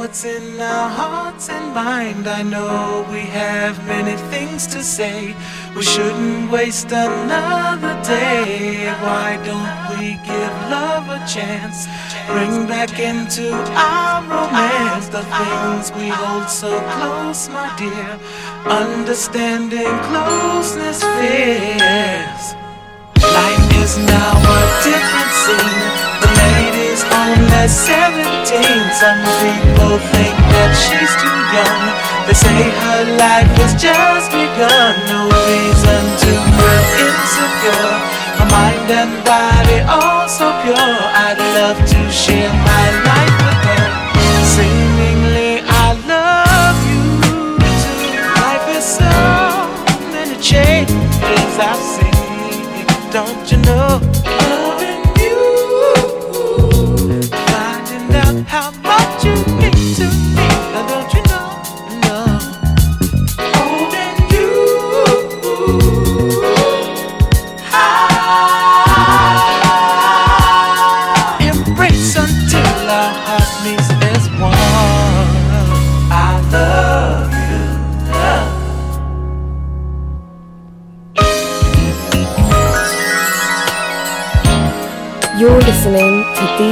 what's in our hearts and mind. I know we have many things to say. We shouldn't waste another day. Why don't we give love a chance? Bring back into our romance the things we hold so close, my dear. Understanding closeness fears. Life is now a different scene. Lady's only 17. Some people think that she's too young. They say her life has just begun. No reason to feel insecure. Her mind and body all so pure. I'd love to share my life with her. Seemingly, I love you too. Life is so many changes I've seen. Don't you know?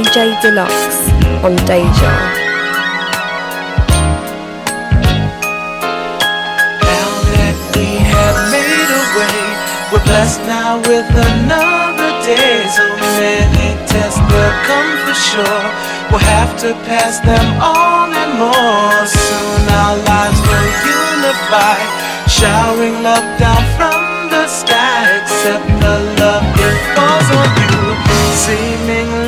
DJ Dlux on Deja. Now that we have made a way, we're blessed now with another day. So many tests will come for sure. We'll have to pass them on and more. Soon our lives will unify, showering love down from the sky. Accept the love it falls on you. Seemingly,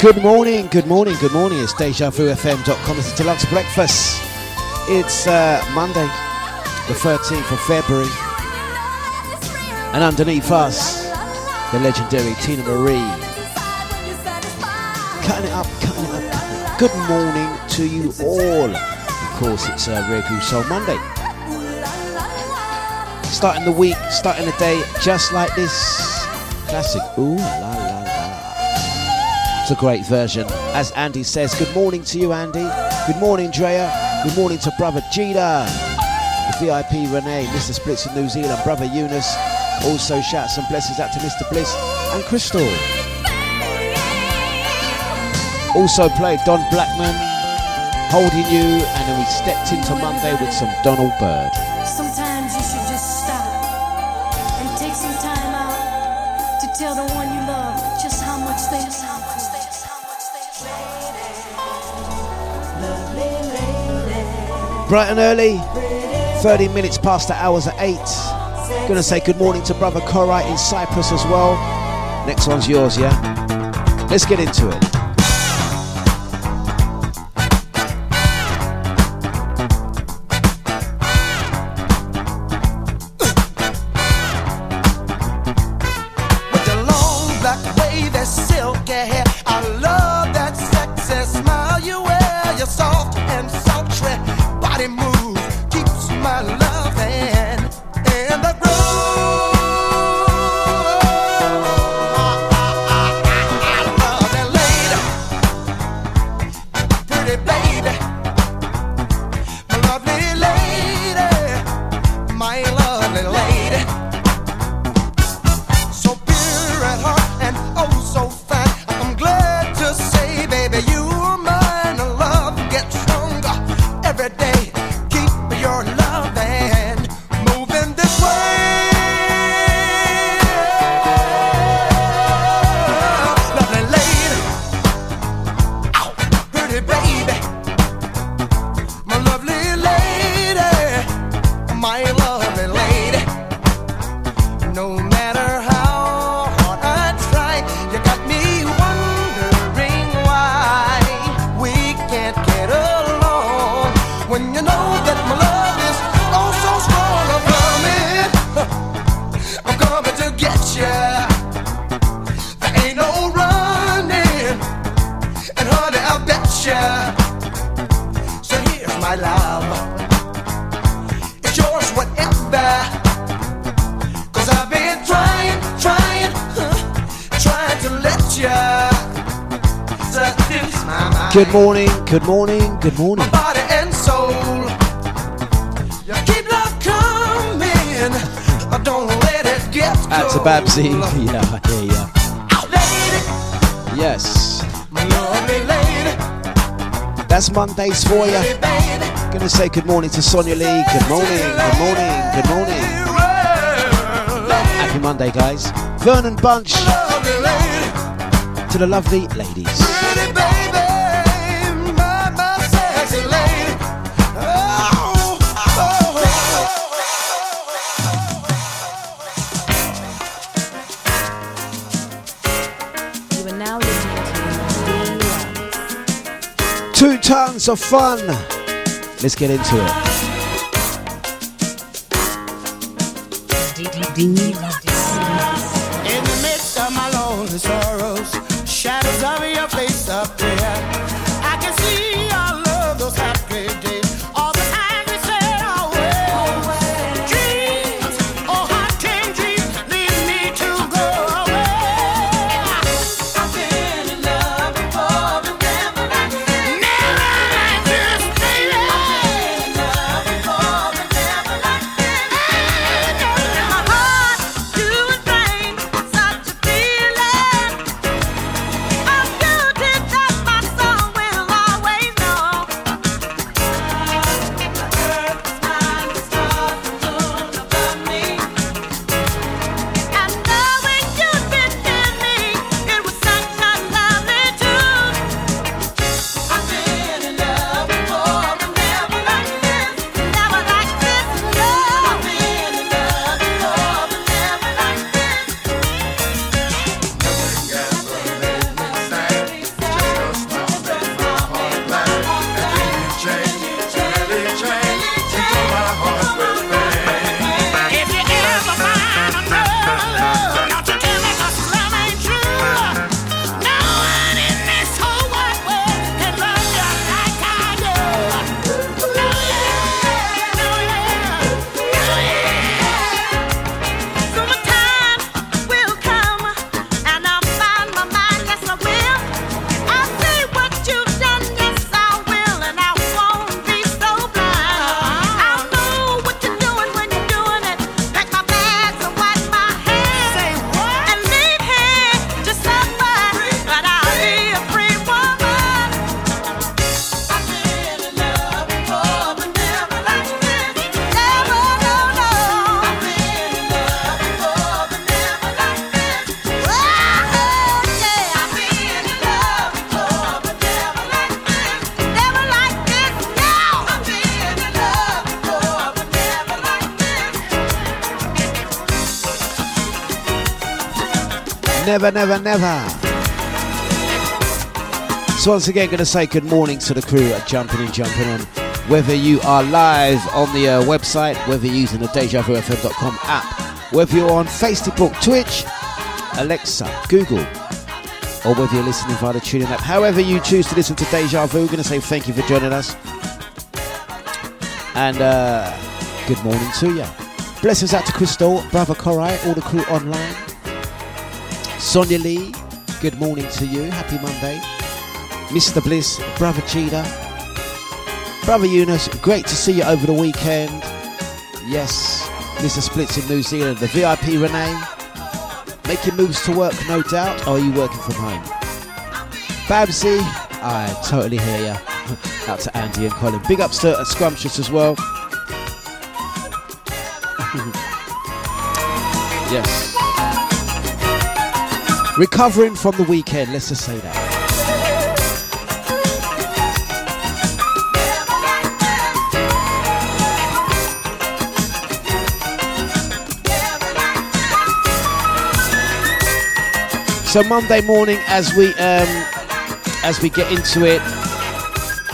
Good morning, good morning, good morning. It's DejaVuFM.com. It's a Dlux breakfast. It's uh, Monday, the 13th of February. And underneath us, the legendary Teena Marie. Cutting it up, cutting it up. Good morning to you all. Of course, it's uh, Regu Soul Monday. Starting the week, starting the day just like this. Classic. Ooh la la A great version. As Andy says, good morning to you, Andy. Good morning, Drea. Good morning to brother Gita. The VIP Renee, Mr. Splits in New Zealand, brother Eunice. Also, shouts and blessings out to Mr. Bliss and Crystal. Also played Don Blackman, Holding You, and then we stepped into Monday with some Donald Byrd. Bright and early, 30 minutes past the hours at 8. Gonna say good morning to brother Corite in Cyprus as well. Next one's yours, yeah? Let's get into it. Good morning, good morning. Body and soul. You keep love coming. Don't let it get Out to cold. Babsy. Yeah, ya. Lady, Yes, my lovely lady, that's Mondays for you. Gonna say good morning to Sonia Lee. Good morning, good morning, good morning. Happy Monday, guys. Vernon Bunch to the lovely ladies. Tons of fun. Let's get into it. In the midst of my lonely sorrows, Never, never, never. So once again, going to say good morning to the crew at Jumping and Jumping On. Whether you are live on the uh, website, whether you're using the DejaVuFM.com app, whether you're on Facebook, Twitch, Alexa, Google, or whether you're listening via the tuning app. However you choose to listen to Deja Vu, going to say thank you for joining us. And uh, good morning to you. Blessings out to Crystal, Brother Korai, all the crew online. Sonia Lee, good morning to you. Happy Monday. Mr. Bliss, Brother Cheetah, Brother Eunice, great to see you over the weekend. Yes, Mr. Splits in New Zealand. The VIP Renee, making moves to work, no doubt. Or are you working from home? Babsy, I totally hear you. Out to Andy and Colin. Big ups to uh, Scrumptious as well. yes. Recovering from the weekend, let's just say that. So Monday morning, as we um, as we get into it,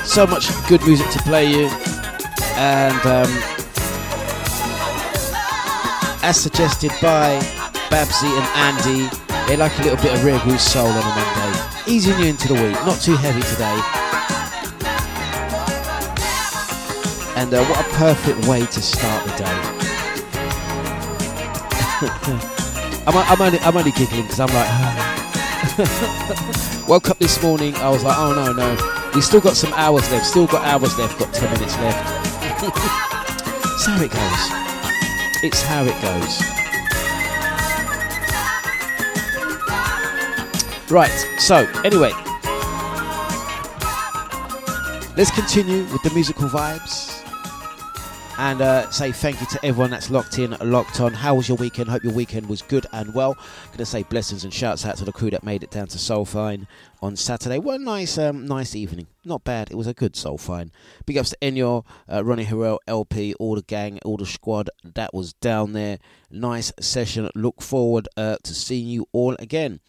so much good music to play you, and um, as suggested by Babsy and Andy, they like a little bit of real groove soul on a Monday, easing you into the week, not too heavy today. And uh, what a perfect way to start the day. I'm, I'm only I'm only giggling because I'm like. Woke up this morning, I was like, oh no, no, we still got some hours left, still got hours left, got 10 minutes left. it's how it goes. It's how it goes. Right, so anyway, let's continue with the musical vibes and uh, say thank you to everyone that's locked in, locked on. How was your weekend? Hope your weekend was good and well. Gonna say blessings and shouts out to the crew that made it down to Soulfine on Saturday. What a nice, um, nice evening. Not bad. It was a good Soulfine. Big ups to Enyo, uh, Ronnie Harrell, LP, all the gang, all the squad that was down there. Nice session. Look forward uh, to seeing you all again.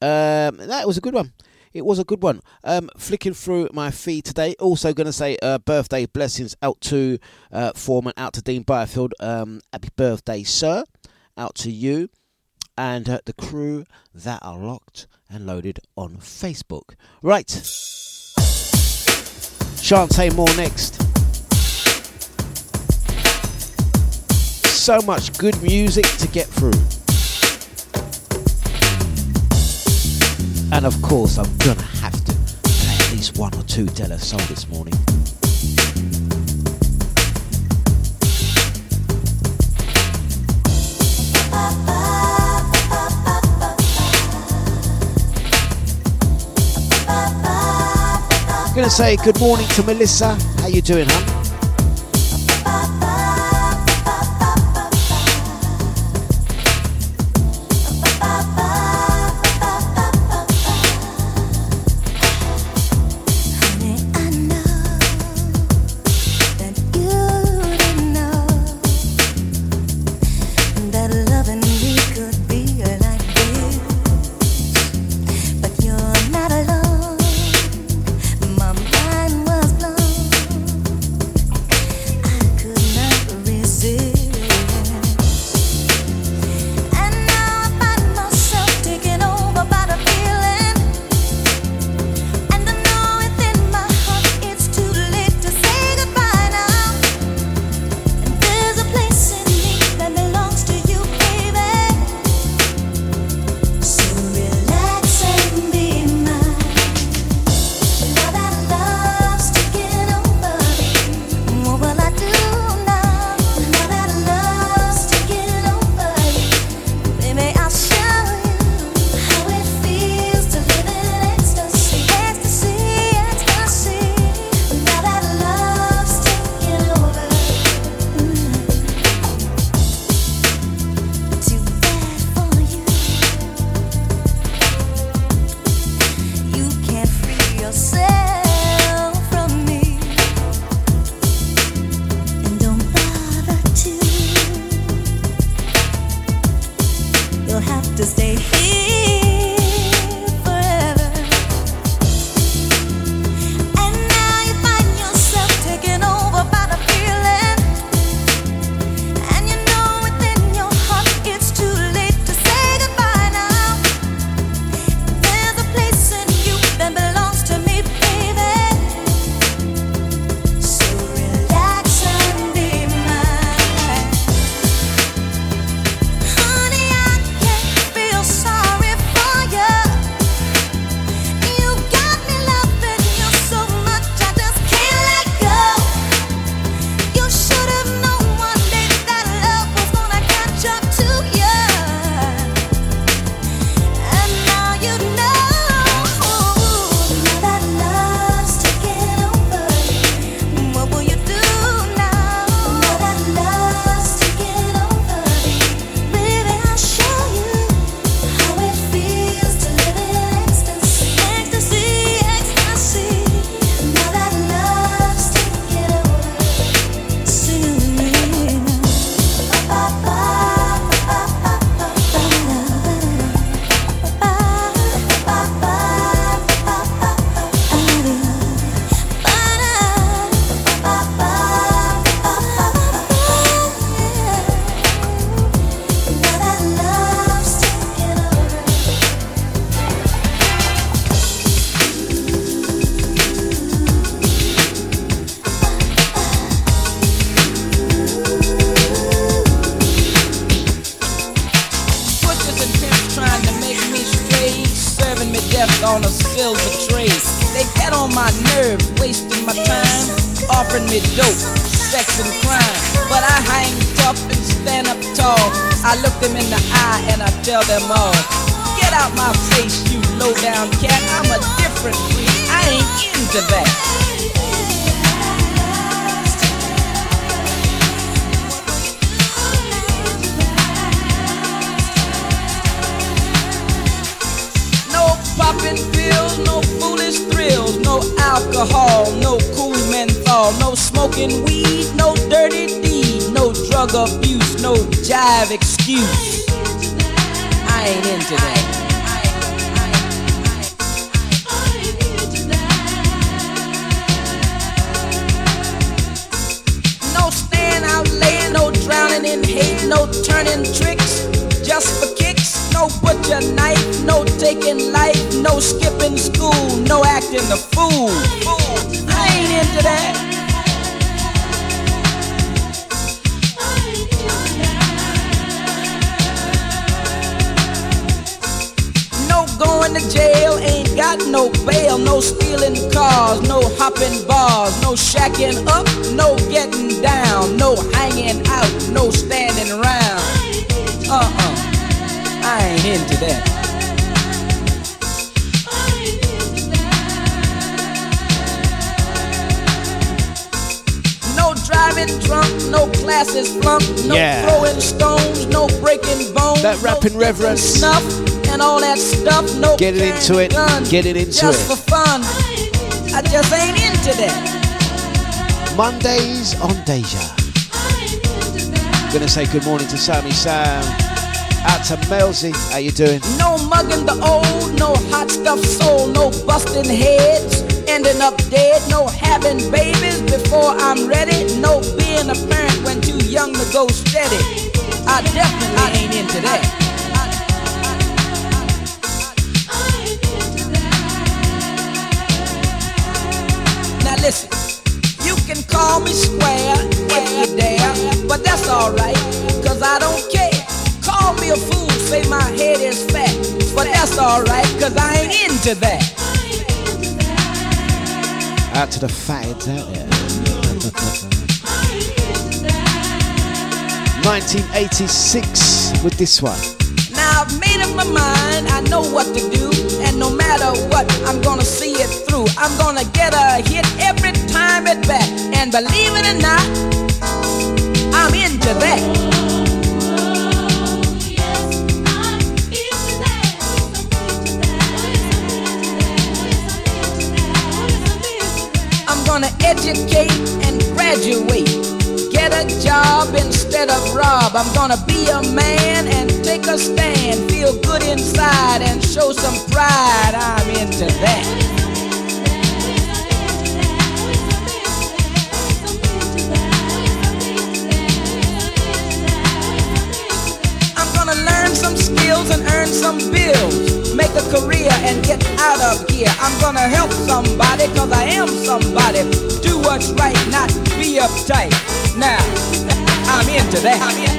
Um, that was a good one. It was a good one. Um, flicking through my feed today, also going to say uh, birthday blessings out to uh, Foreman, out to Dean Byfield. Um, happy birthday, sir. Out to you and uh, the crew that are locked and loaded on Facebook. Right. Chante Moore next. So much good music to get through. And of course, I'm gonna have to play at least one or two De La Soul this morning. Gonna say good morning to Melissa. How you doing, huh? Carrying it, guns, get it into just for fun. I just ain't into that. Mondays on Deja. Gonna say good morning to Sammy Sam. Out to Melzy. How you doing? No mugging the old, no hot stuff soul, no busting heads, ending up dead, no having babies before I'm ready, no being a parent when too young to go steady. I definitely ain't into that. Listen, you can call me square if you dare, but that's alright, cause I don't care. Call me a fool, say my head is fat, but that's alright, cause I ain't into that. Out to the fatheads eh? out there. 1986 with this one. Now I've made up my mind, I know what to do, and no matter what, I'm gonna see it through. I'm gonna get a hit every it back, and believe it or not, I'm into that. I'm gonna educate and graduate. Get a job instead of rob. I'm gonna be a man and take a stand. Feel good inside and show some pride. I'm into that. Skills and earn some bills. Make a career and get out of here. I'm gonna help somebody cause I am somebody. Do what's right, not be uptight. Now, I'm into that. I'm in.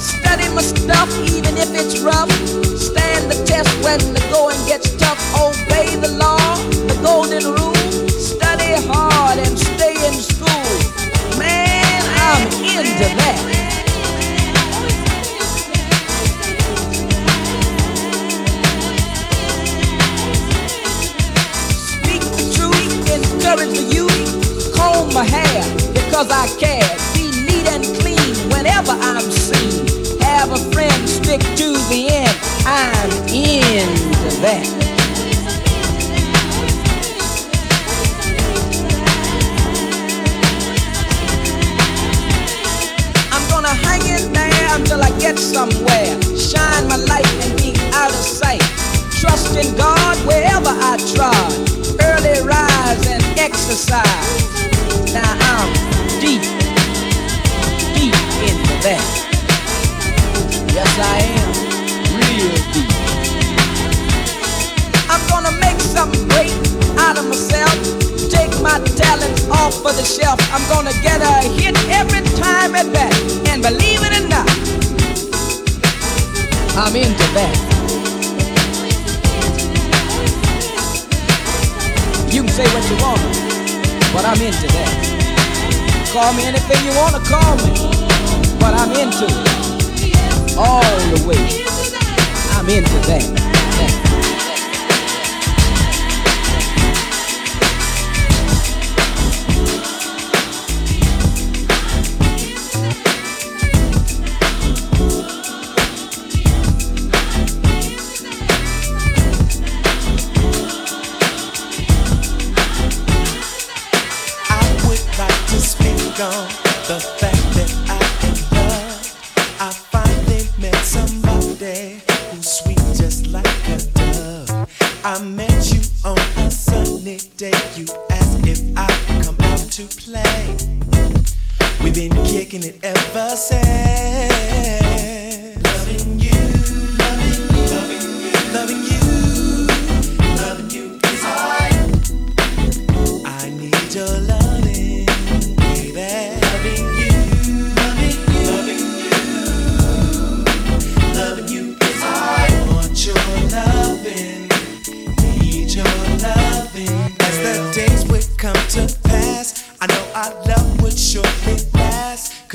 Study my stuff even if it's rough. Stand the test when the going gets tough. Obey the law, the golden rule. Encourage the youth. Comb my hair because I care. Be neat and clean whenever I'm seen. Have a friend, stick to the end. I'm into that. Until I get somewhere. Shine my light and be out of sight. Trust in God wherever I trod. Early rise and exercise. Now I'm deep, deep into that. Yes, I am. Real deep. I'm gonna make something great out of myself. Take my talents off of the shelf. I'm gonna get a hit every time at bat. And believe it or not, I'm into that. Say what you want, but I'm into that. Call me anything you wanna call me, but I'm into it all the way. I'm into that. that. Kicking it ever since. Loving you, loving you, loving you, loving you, loving you is hard. I need your loving, baby. Loving you, loving you, loving you, loving you is hard. I want your loving, need your loving. As the days would come to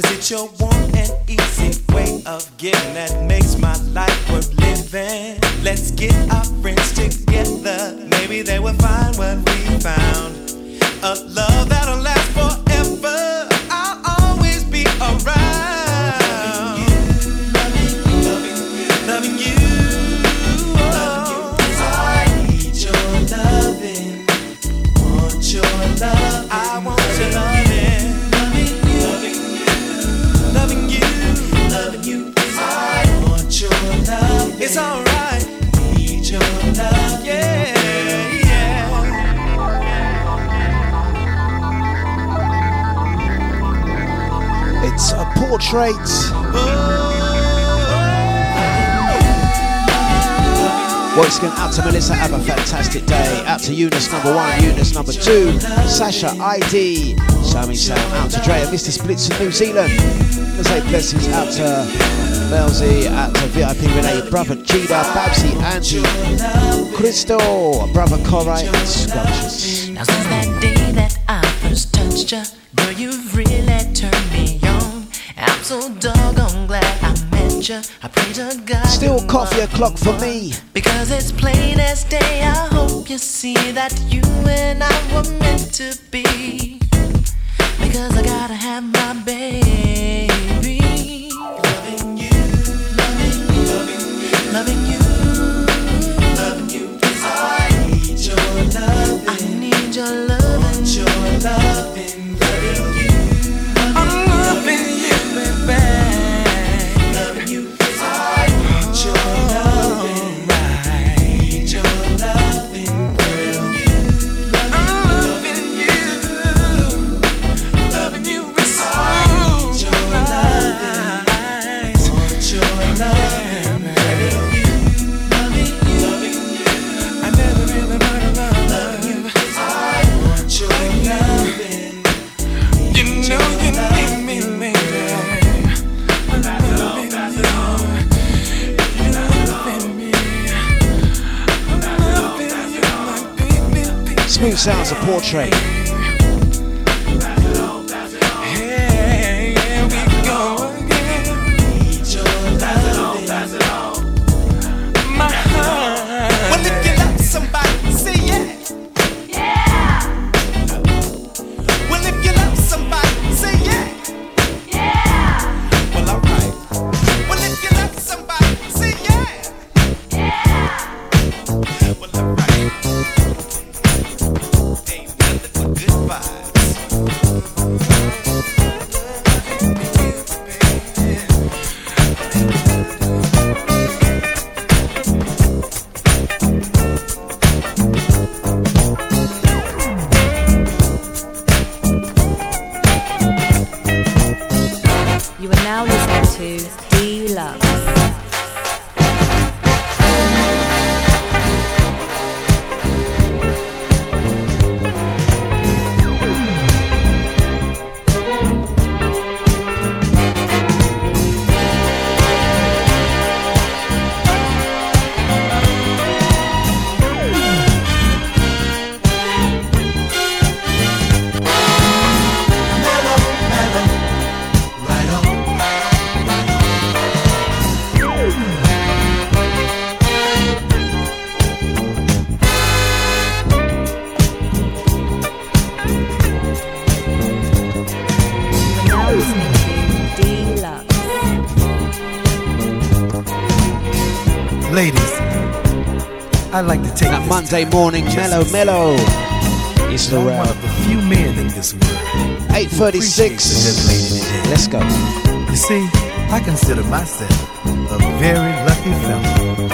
Cause it's your warm and easy way of giving that makes my life worth living. Let's get our friends together. Maybe they will find what we found. A love Once again, out to Melissa, have a fantastic day. Out to Eunice number one, Eunice number two, Sasha ID, Sammy Sam, out to Dre, Mr. Splits in New Zealand. Let's say blessings out to Melzy, out to VIP Renee, brother Gina, Babsy, Angie, Crystal, brother Corey, and Scrumptious. You. I pray to God. Still coffee o'clock for me. Because it's plain as day. I hope you see that you and I were meant to be. Because I gotta have my baby. Portrait. to Monday morning, mellow, mellow. It's the round. One of the few men in this world. 8:36. Let's go. You see, I consider myself a very lucky fellow.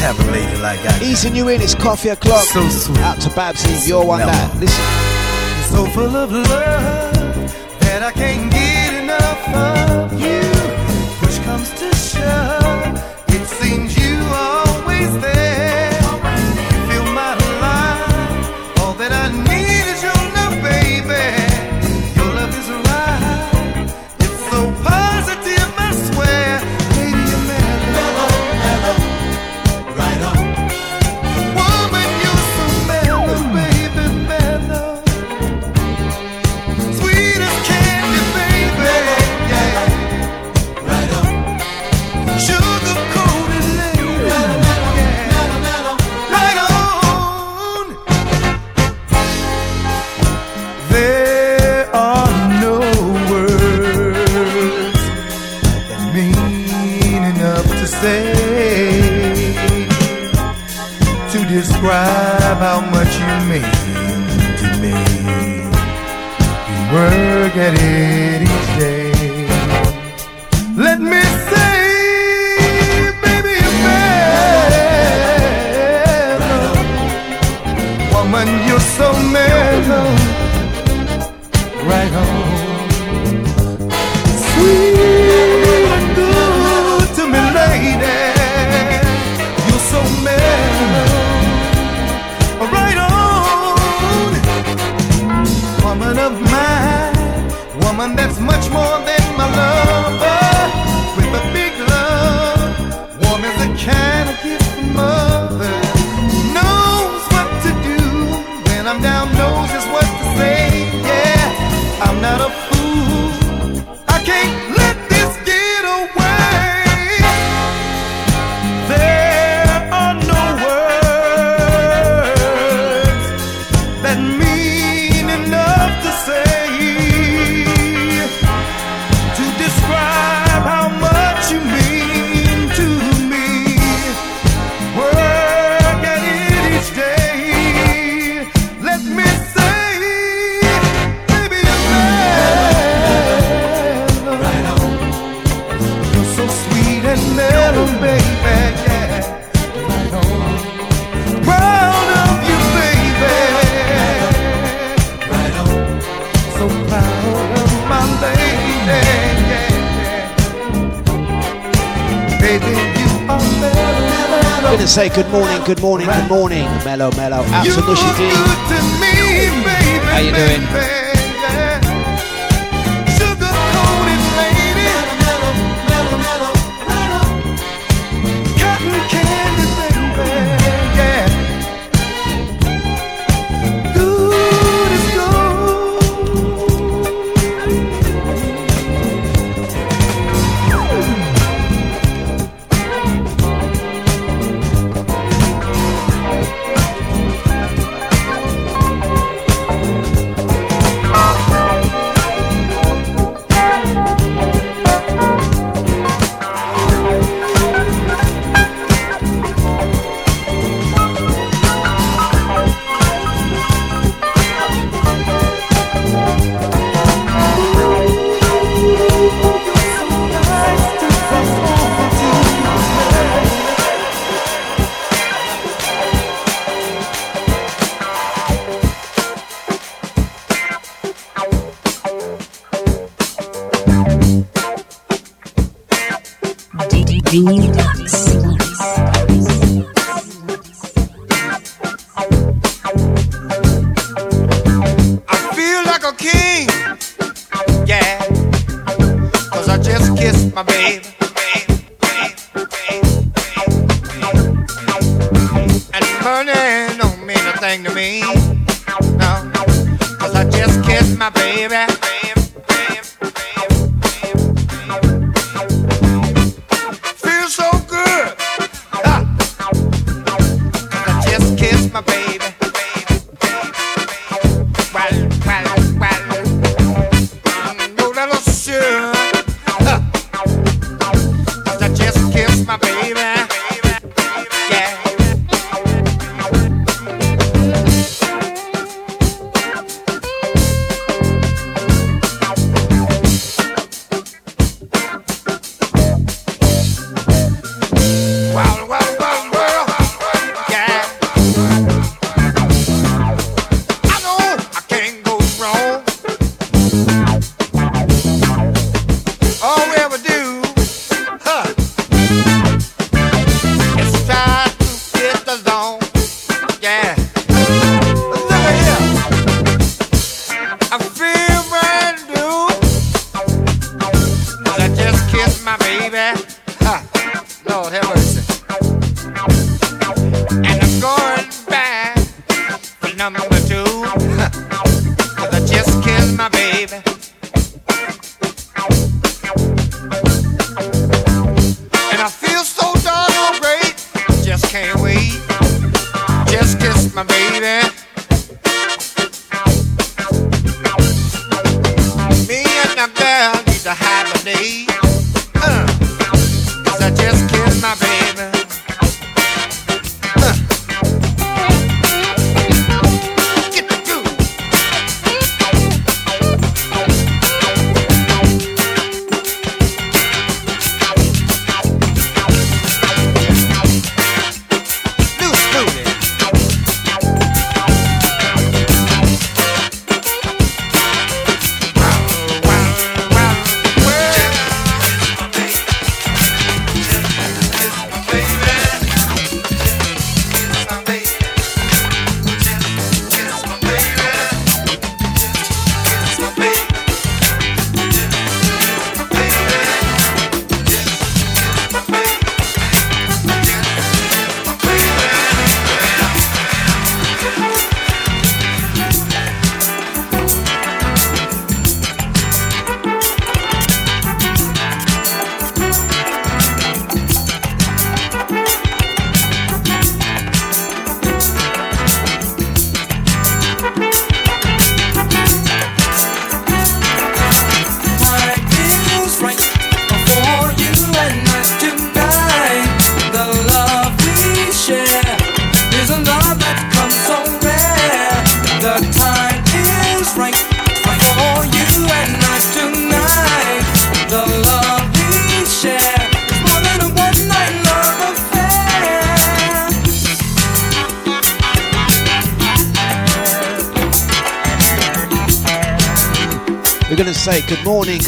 Have a lady like I. Easing you in. It's coffee o'clock. So sweet. Out to Babsy. You're one that. Listen. So full of love that I can't get enough of you. Push comes to shove. I'm going to say good morning, good morning, good morning. Mellow, mellow. Out to How you doing?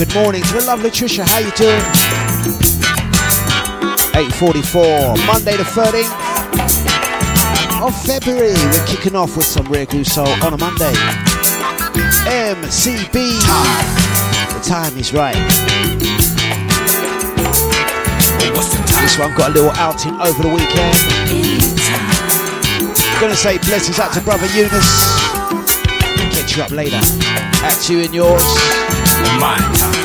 Good morning, to the lovely Trisha. How you doing? 8.44, Monday the 13th of February. We're kicking off with some Rare Groove Soul on a Monday. MCB. The time is right. This one got a little outing over the weekend. Gonna say blessings out to brother Eunice. Catch you up later. At you and yours. My time.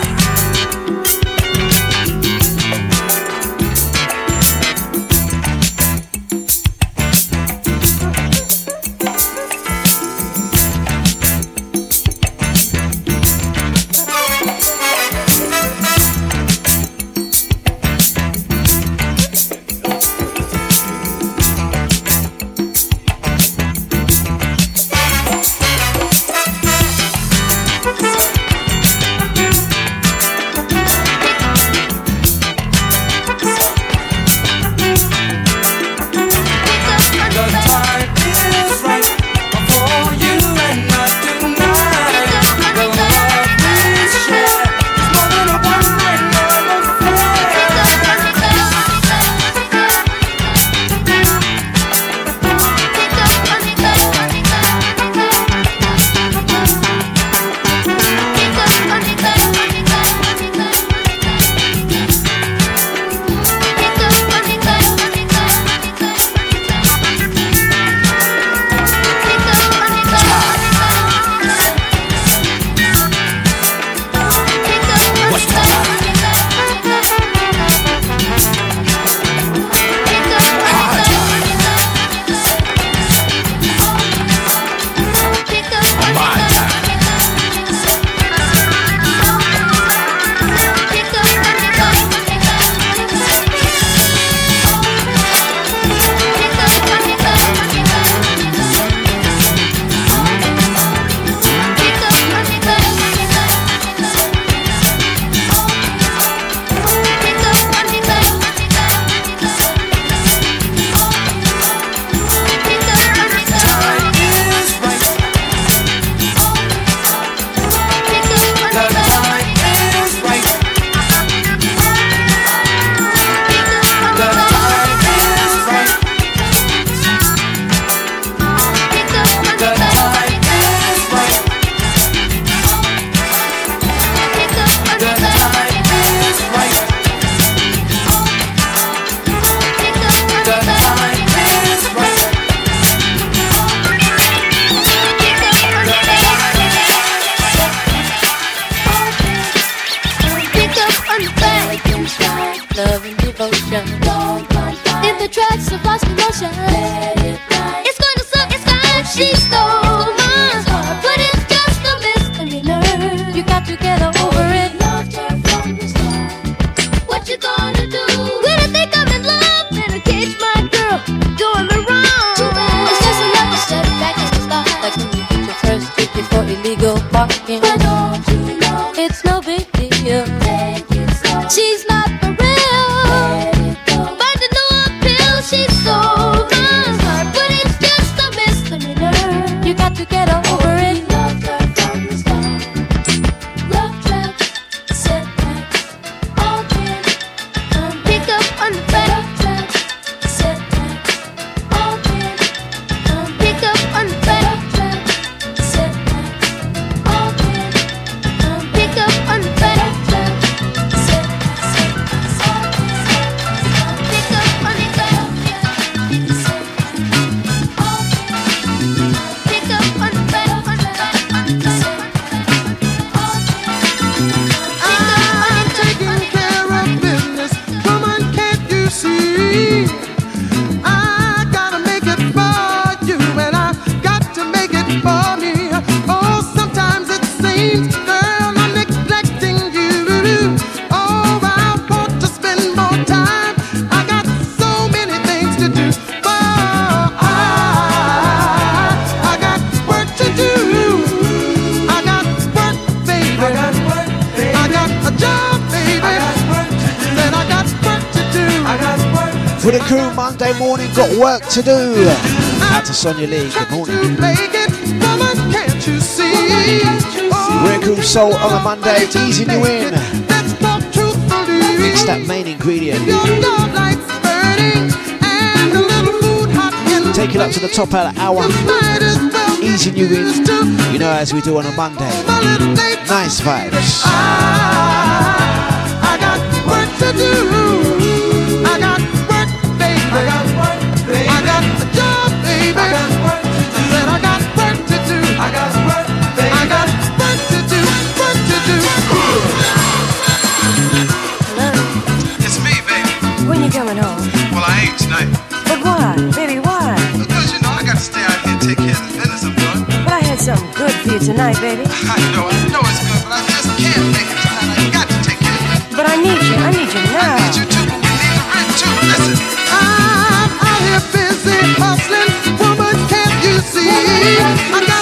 to do. Out to Sonia Lee. Good morning. Rare Soul on a Monday. Easy new in. It's that main ingredient. Take it up to the top of the hour. Easy new in. You know, as we do on a Monday. Nice vibes. I got work to do. I got work, baby. you tonight, baby. I know, I know it's good, but I just can't make it tonight. I got to take it. But I need you, I need you now. I need you too, need the rent too. Listen. I'm out here busy hustling, woman, can't you see?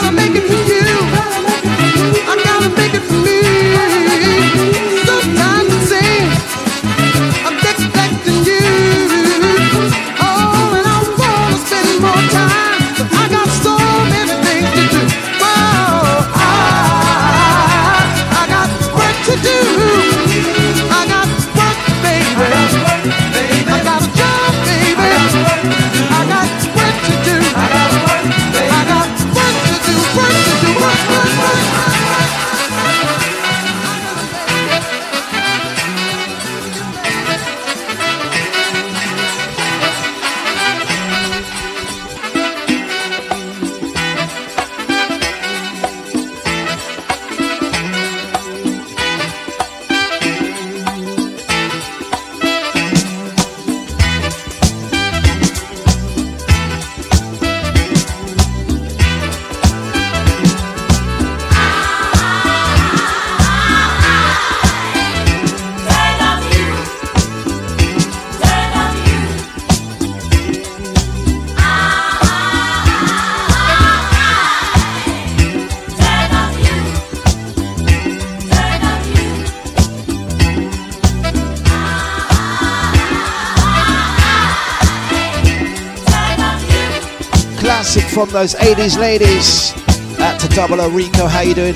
those 80s ladies. Out to Double O Rico, how you doing?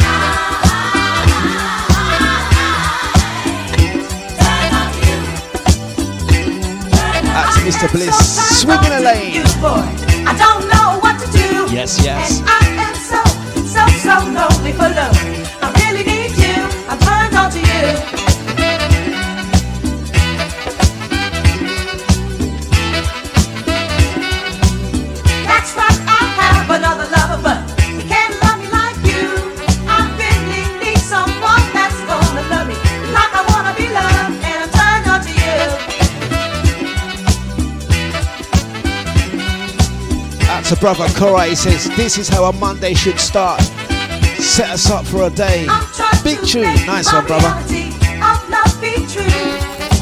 Out to Mr. Bliss, swinging a lane. Yes, yes. I am so, so, so lonely for love. to brother Cora. He says, This is how a Monday should start. Set us up for a day. Big tune. Nice one, brother.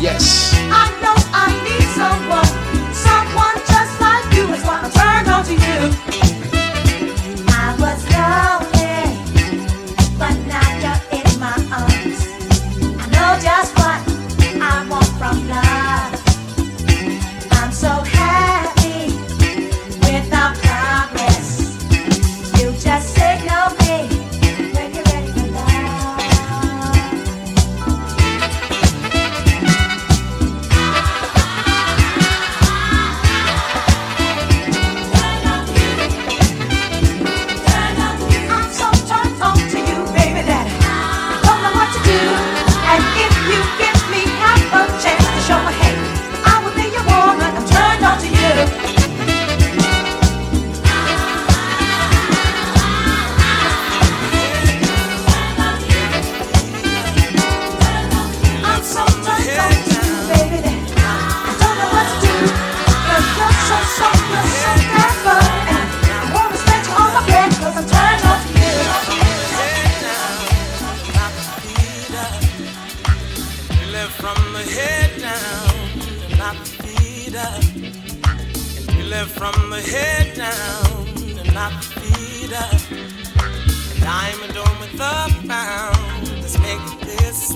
Yes. I know I need someone. Someone just like you is what I turn on to you.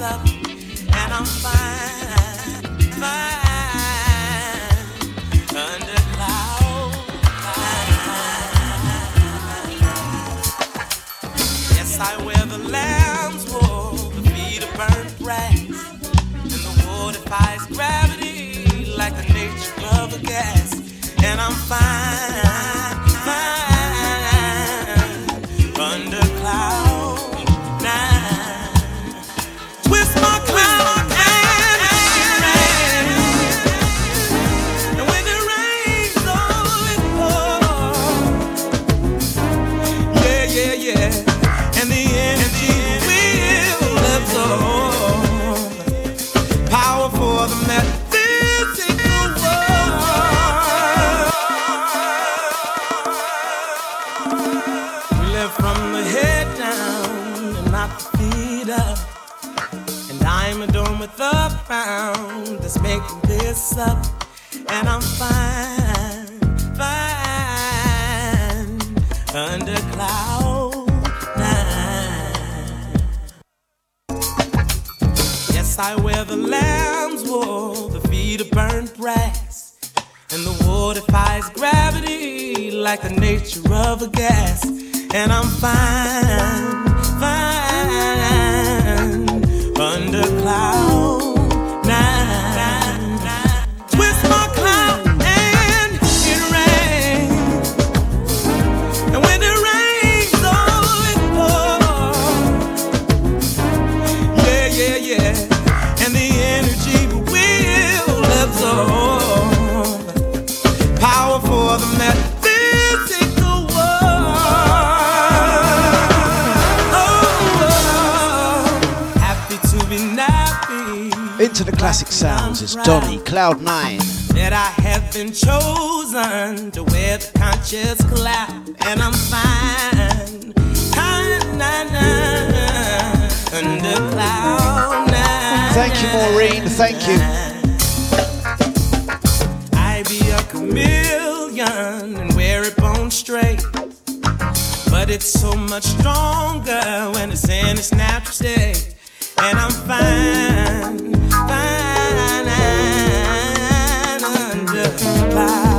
up and I'm fine, fine under cloud. Yes, I wear the lamb's wool, the feet of burnt brass, and the wood defies gravity like the nature of a gas, and I'm fine. defies gravity like the nature of a gas. And I'm fine, fine under clouds. classic sounds. is Donnie, Cloud Nine. That I have been chosen to wear the conscious cloud, and I'm fine. Nine, nine, under cloud nine. Thank you, Maureen. Thank you. I be a chameleon and wear it bone straight. But it's so much stronger when it's in its natural state and I'm fine, fine under the power.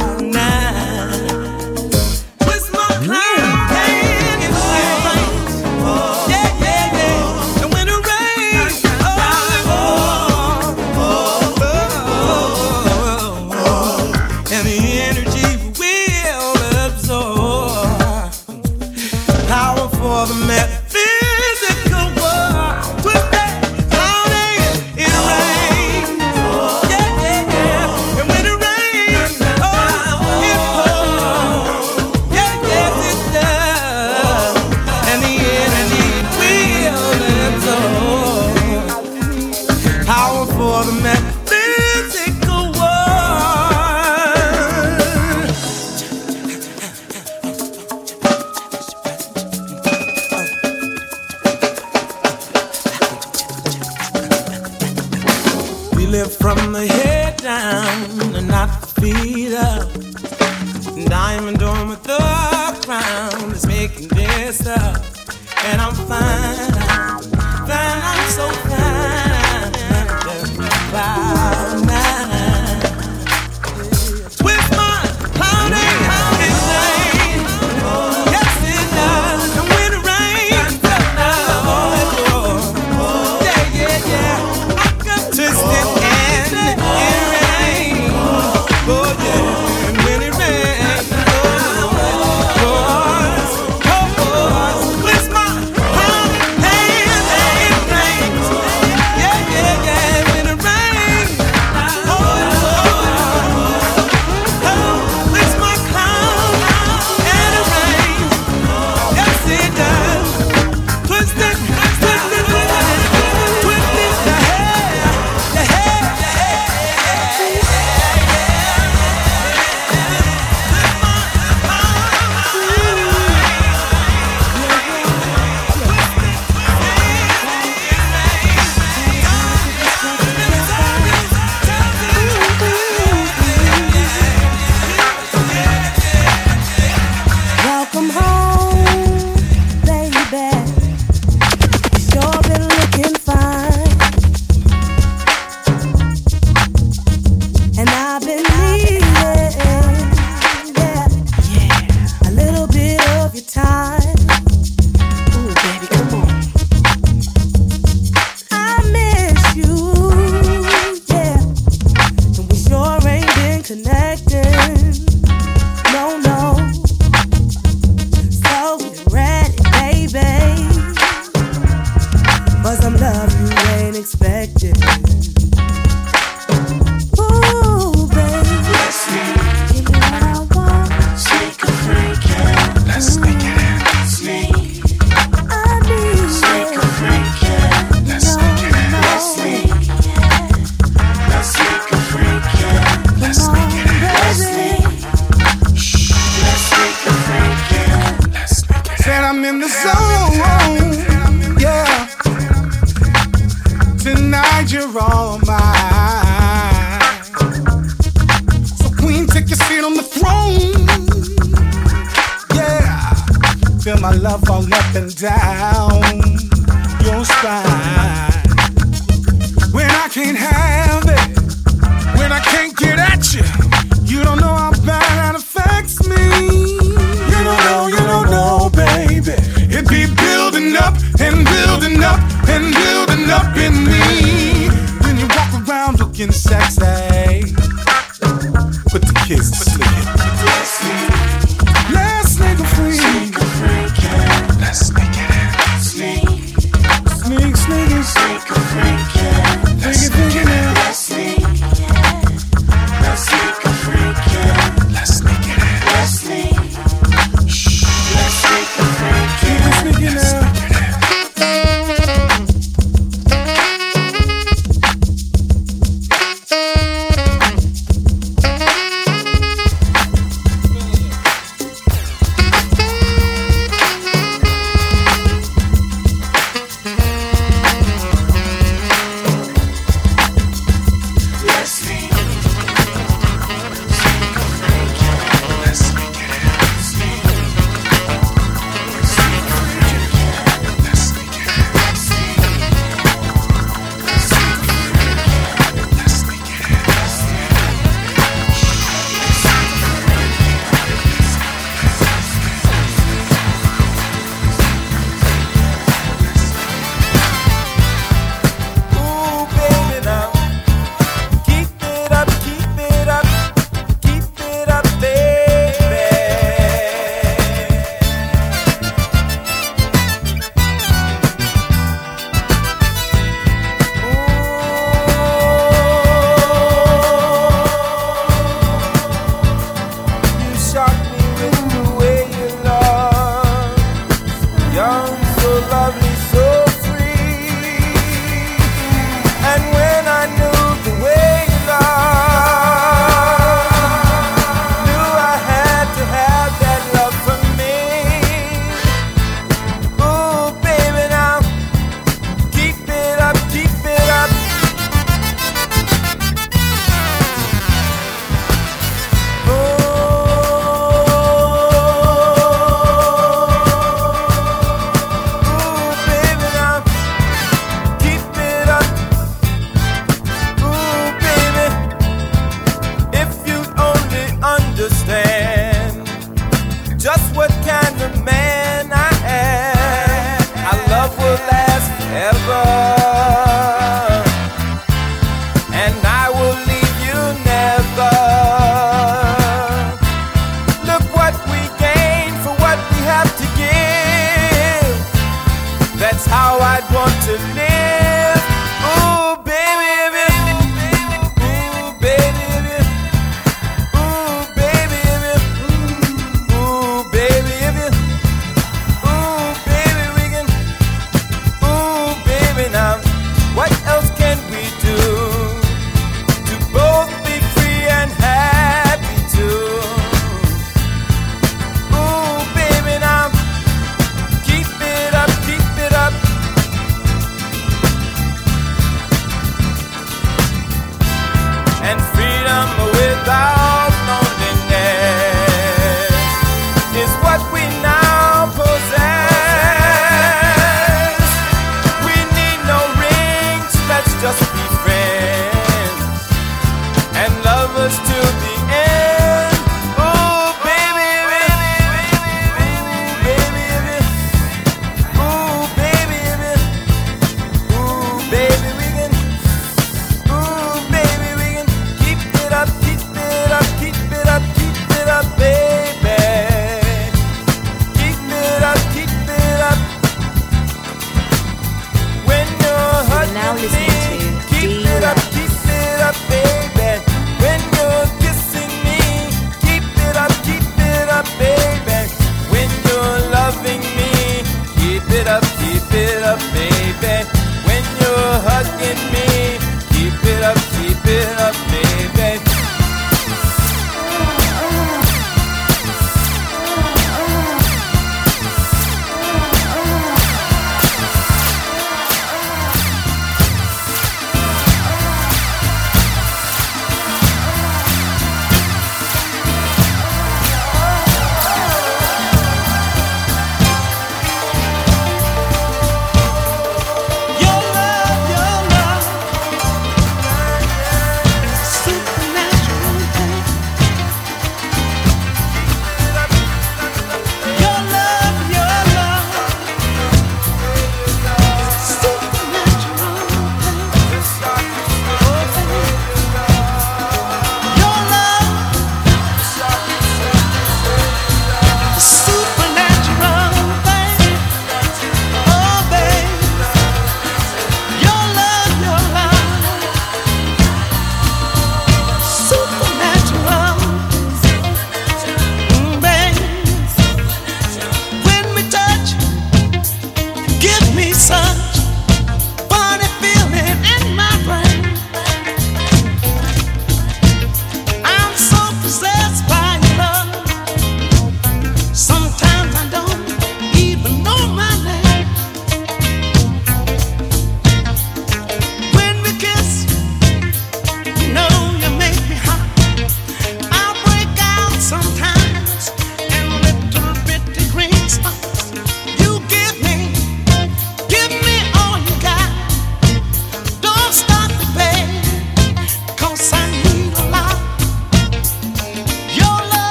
and I'm fine.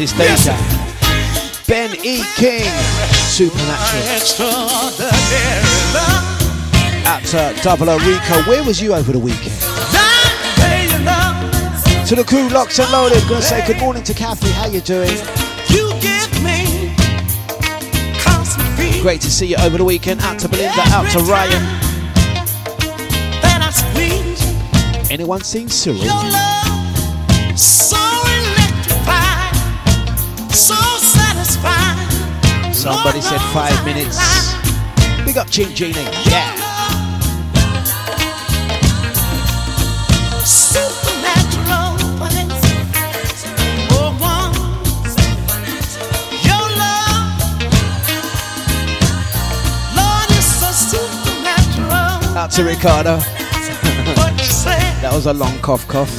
It's Deja. Ben E. King, Supernatural. Out to uh, Double O Rico. Where was you over the weekend? To the crew, locked and loaded. Gonna say good morning to Kathy. How you doing? You give me Great to see you over the weekend. Out to Belinda. Out to Ryan. that I squeeze Anyone seen Cyril? Somebody said five minutes. Big up Ching Genie. Yeah. Oh, one. Your love, Lord, is so supernatural. Out to Ricardo. What you say? That was a long cough cough.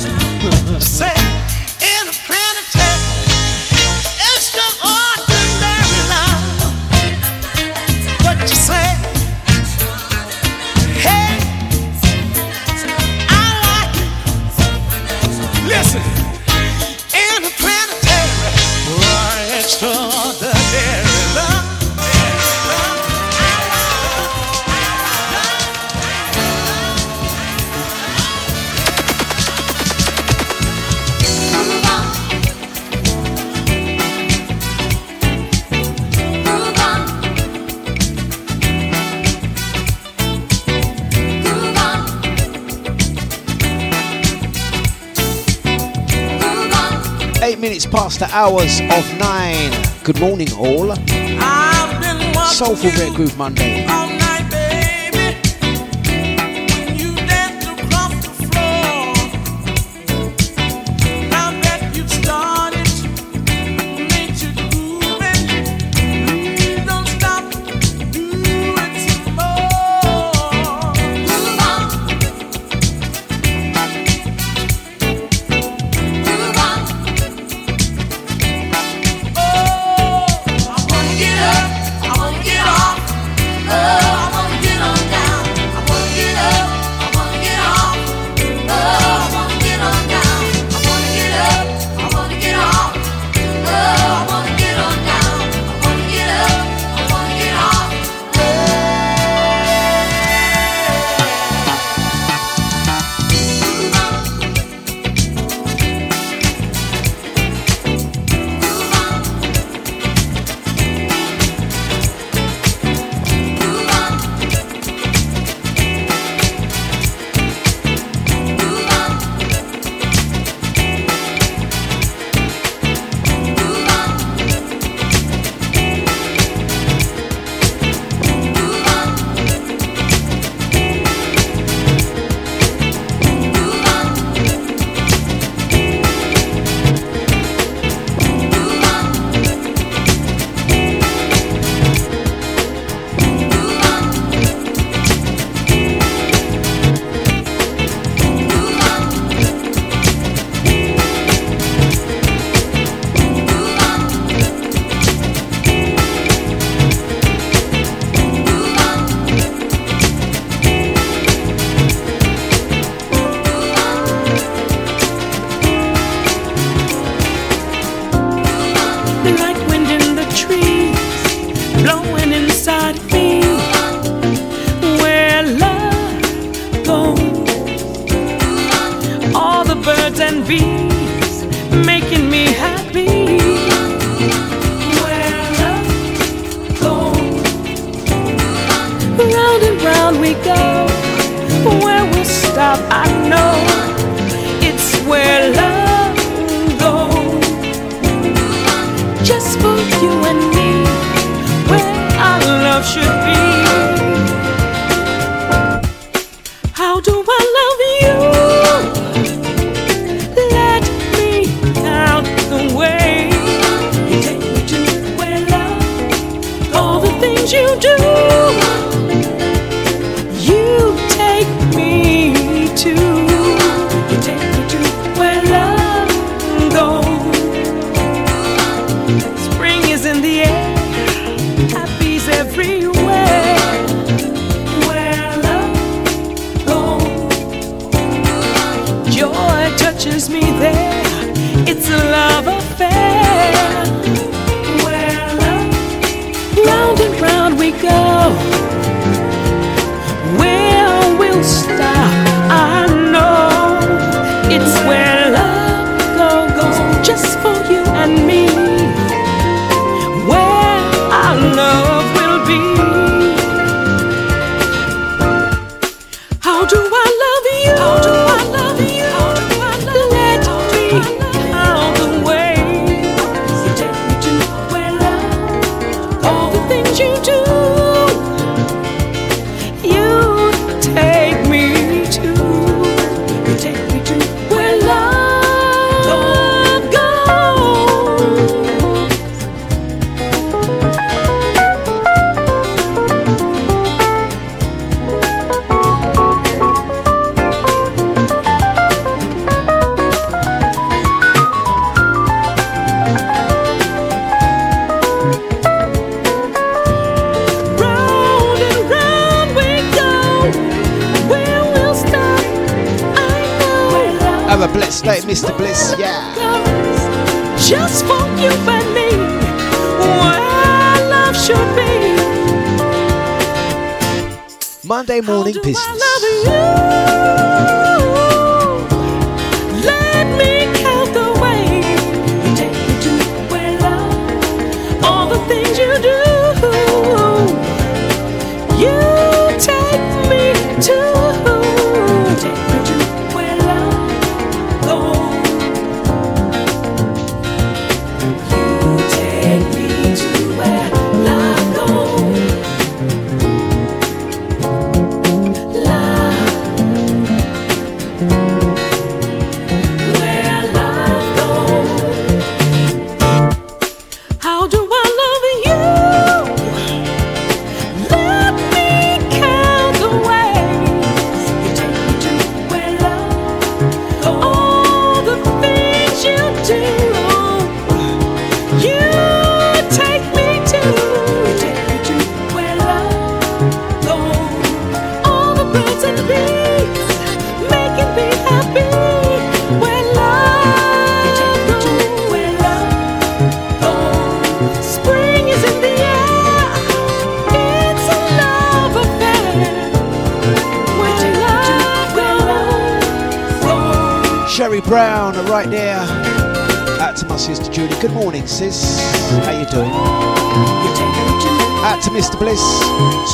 Minutes past the hours of nine. Good morning, all. I've been watching Soulful Rare Groove Monday.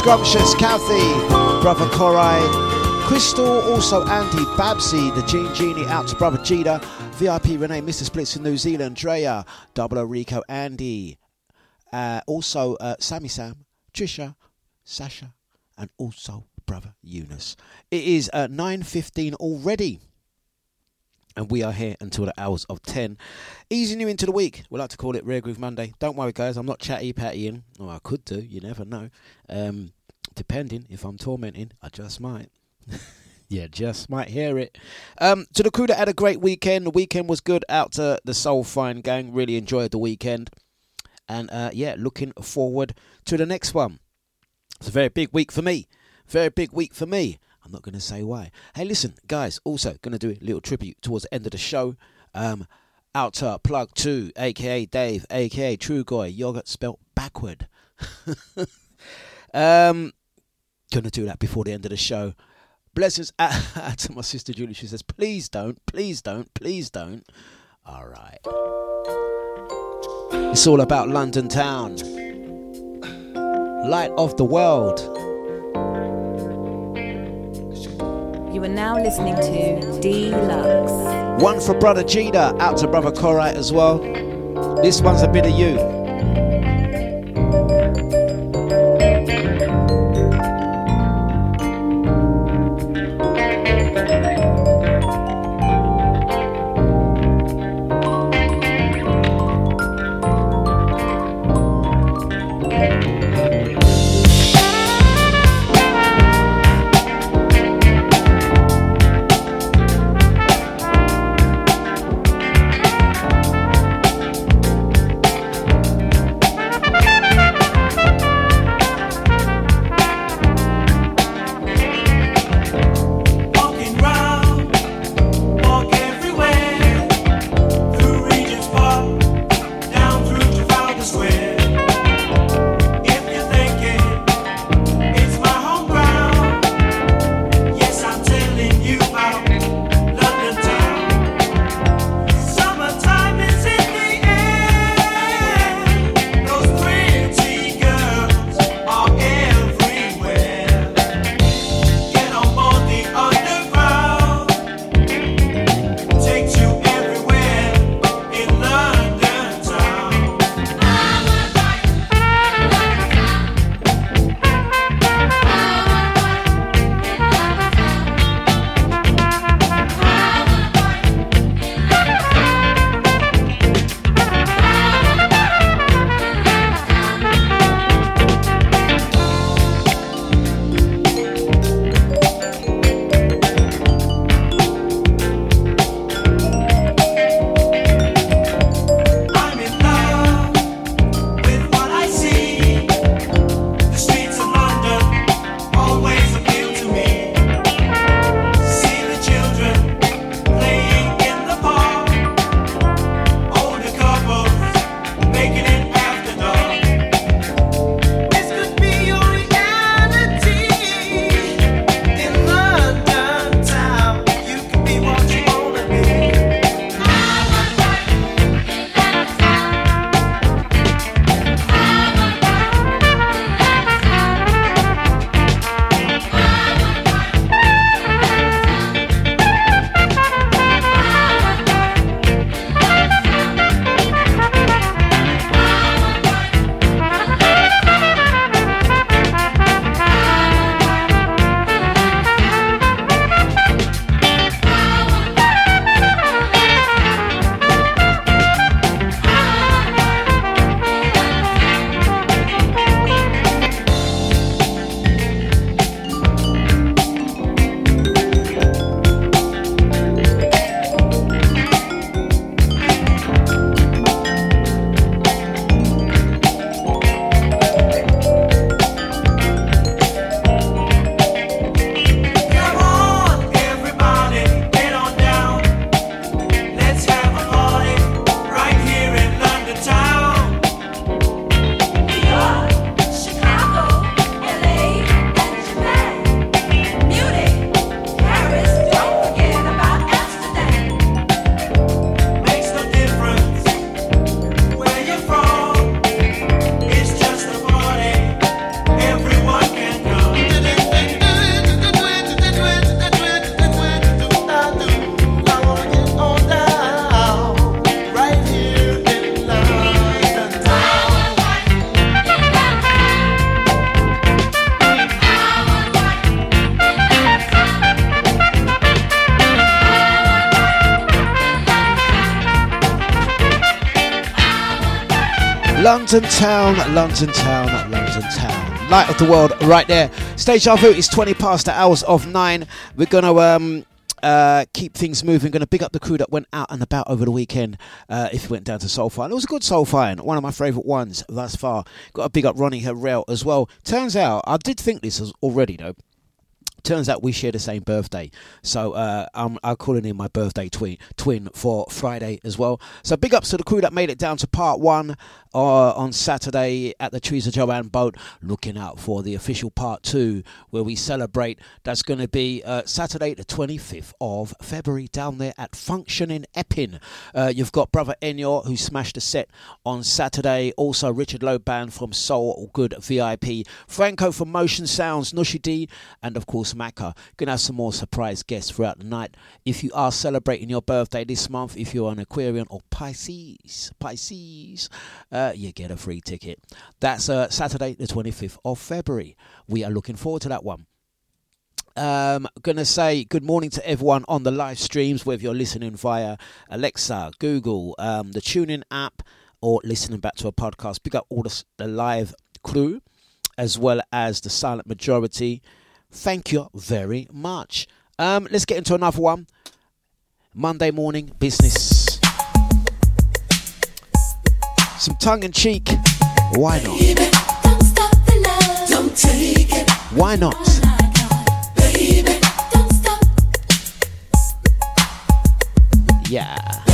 Scrumptious, Kathy, Brother Korai, Crystal, also Andy, Babsy, the Gene Genie, out to Brother Jida, VIP Renee, Mr. Splits in New Zealand, Drea, Double Rico, Andy, uh, also uh, Sammy Sam, Trisha, Sasha, and also Brother Eunice. It is uh, 9.15 already and we are here until the hours of 10. Easing you into the week. We like to call it Rare Groove Monday. Don't worry, guys, I'm not chatty pattying. Or I could do, you never know. Um, depending if I'm tormenting, I just might. yeah, just might hear it. Um, to the crew that had a great weekend, the weekend was good. Out to the Soul Fine gang, really enjoyed the weekend. And uh, yeah, looking forward to the next one. It's a very big week for me. Very big week for me. I'm not going to say why. Hey, listen, guys, also going to do a little tribute towards the end of the show. Um, out to Plug 2, aka Dave, aka True Guy, yogurt spelt backward. um, going to do that before the end of the show. Blessings out uh, to my sister Julie. She says, please don't, please don't, please don't. All right. It's all about London town. Light of the world. You are now listening to Dlux. One for brother Jida, out to brother Corite as well. This one's a bit of you. London town, London town, London town. Light of the world right there. Deja Vu is 20 past the hours of nine. We're going to um, uh, keep things moving. Going to big up the crew that went out and about over the weekend. Uh, if you went down to Soulfire, it was a good Soulfire, one of my favourite ones thus far. Got a big up Ronnie Harrell as well. Turns out I did think this already though. Turns out we share the same birthday, so uh, I'm, I'm calling in my birthday twin twin for Friday as well. So big ups to the crew that made it down to part one uh, on Saturday at the Teresa Joanne boat. Looking out for the official part two where we celebrate. That's going to be uh, Saturday, the 25th of February, down there at Function in Epping. Uh, you've got Brother Enyo who smashed the set on Saturday. Also, Richard Loban from Soul Good VIP. Franco from Motion Sounds, Nushi D, and of course, Macca. Gonna have some more surprise guests throughout the night. If you are celebrating your birthday this month, if you're an Aquarian or Pisces, Pisces, uh, you get a free ticket. That's uh, Saturday, the 25th of February. We are looking forward to that one. Um, gonna say good morning to everyone on the live streams, whether you're listening via Alexa, Google, um, the TuneIn app, or listening back to a podcast. Pick up all the, the live crew, as well as the silent majority. Thank you very much. Um, let's get into another one. Monday morning business. Some tongue in cheek. Why not? Why not? Yeah.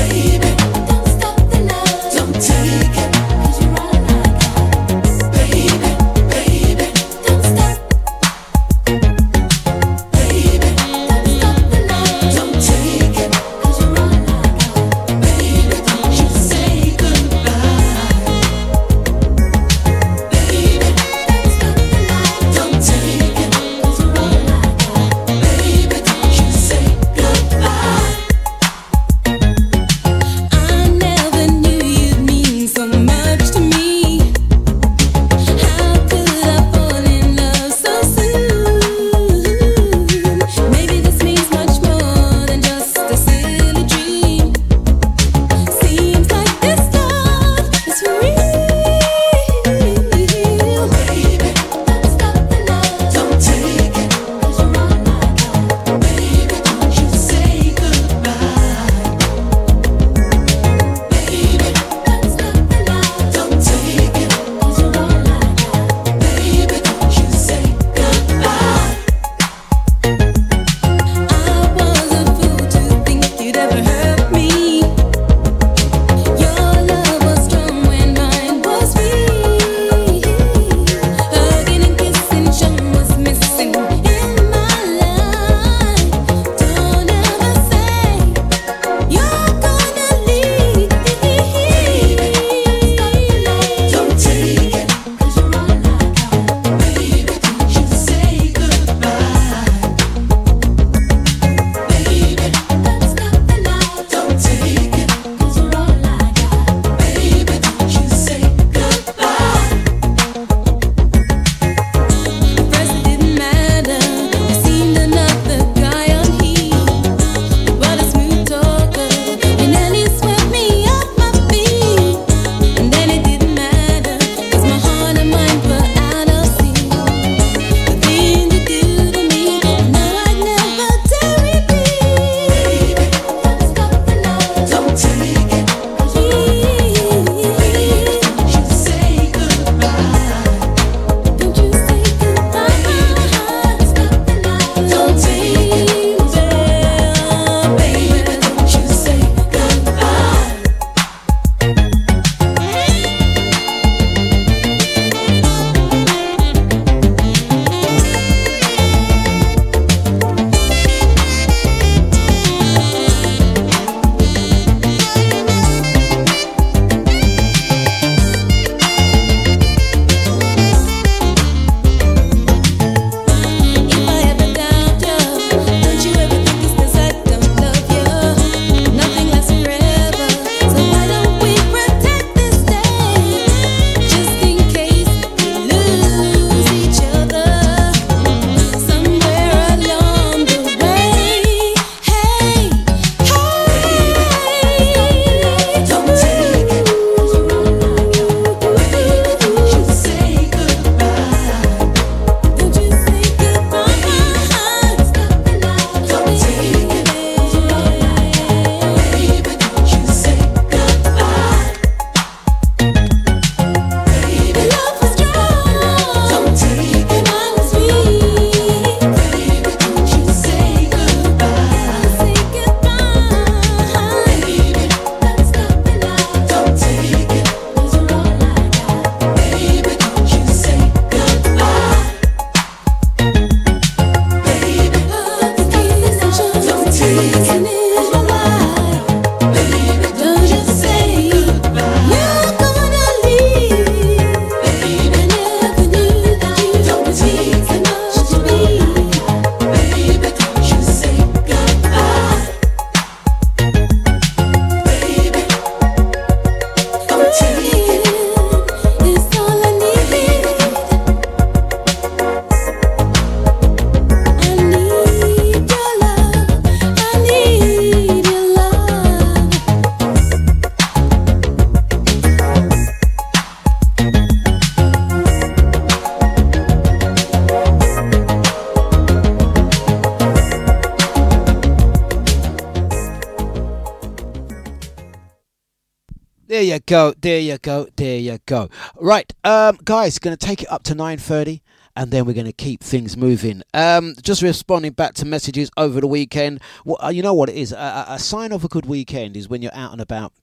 There you go, there you go. Right, um, guys, going to take it up to nine thirty, and then we're going to keep things moving. Um, just responding back to messages over the weekend. Well, uh, you know what it is. A, a- a sign of a good weekend is when you're out and about.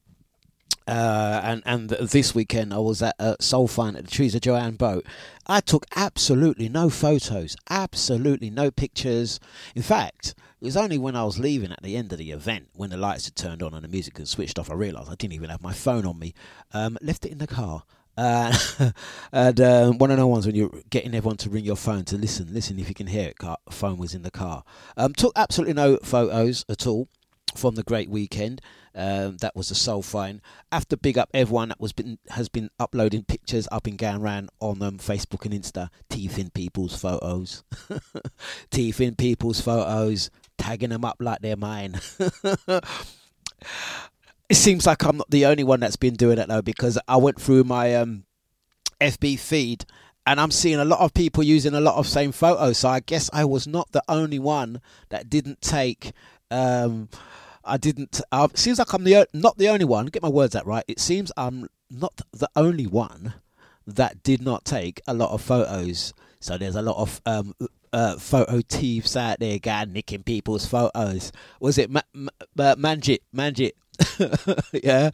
Uh, and and this weekend I was at uh, Soul Fun at the Trees of Joanne boat. I took absolutely no photos, absolutely no pictures. In fact, it was only when I was leaving at the end of the event, when the lights had turned on and the music had switched off, I realised I didn't even have my phone on me. Um, left it in the car. Uh, and um, one of the ones when you're getting everyone to ring your phone to listen, listen if you can hear it. Car, phone was in the car. Um, took absolutely no photos at all from the great weekend. Um, that was a soul. Have to big up everyone that was been has been uploading pictures up in around on um, Facebook and Insta, teeth in people's photos, teeth in people's photos, tagging them up like they're mine. it seems like I'm not the only one that's been doing it though, because I went through my um, FB feed and I'm seeing a lot of people using a lot of same photos. So I guess I was not the only one that didn't take. Um, I didn't. Uh, seems like I'm the not the only one. Get my words out right. It seems I'm not the only one that did not take a lot of photos. So there's a lot of um, uh, photo thieves out there, guy nicking people's photos. Was it Ma- Ma- uh, Manjit? Manjit? yeah.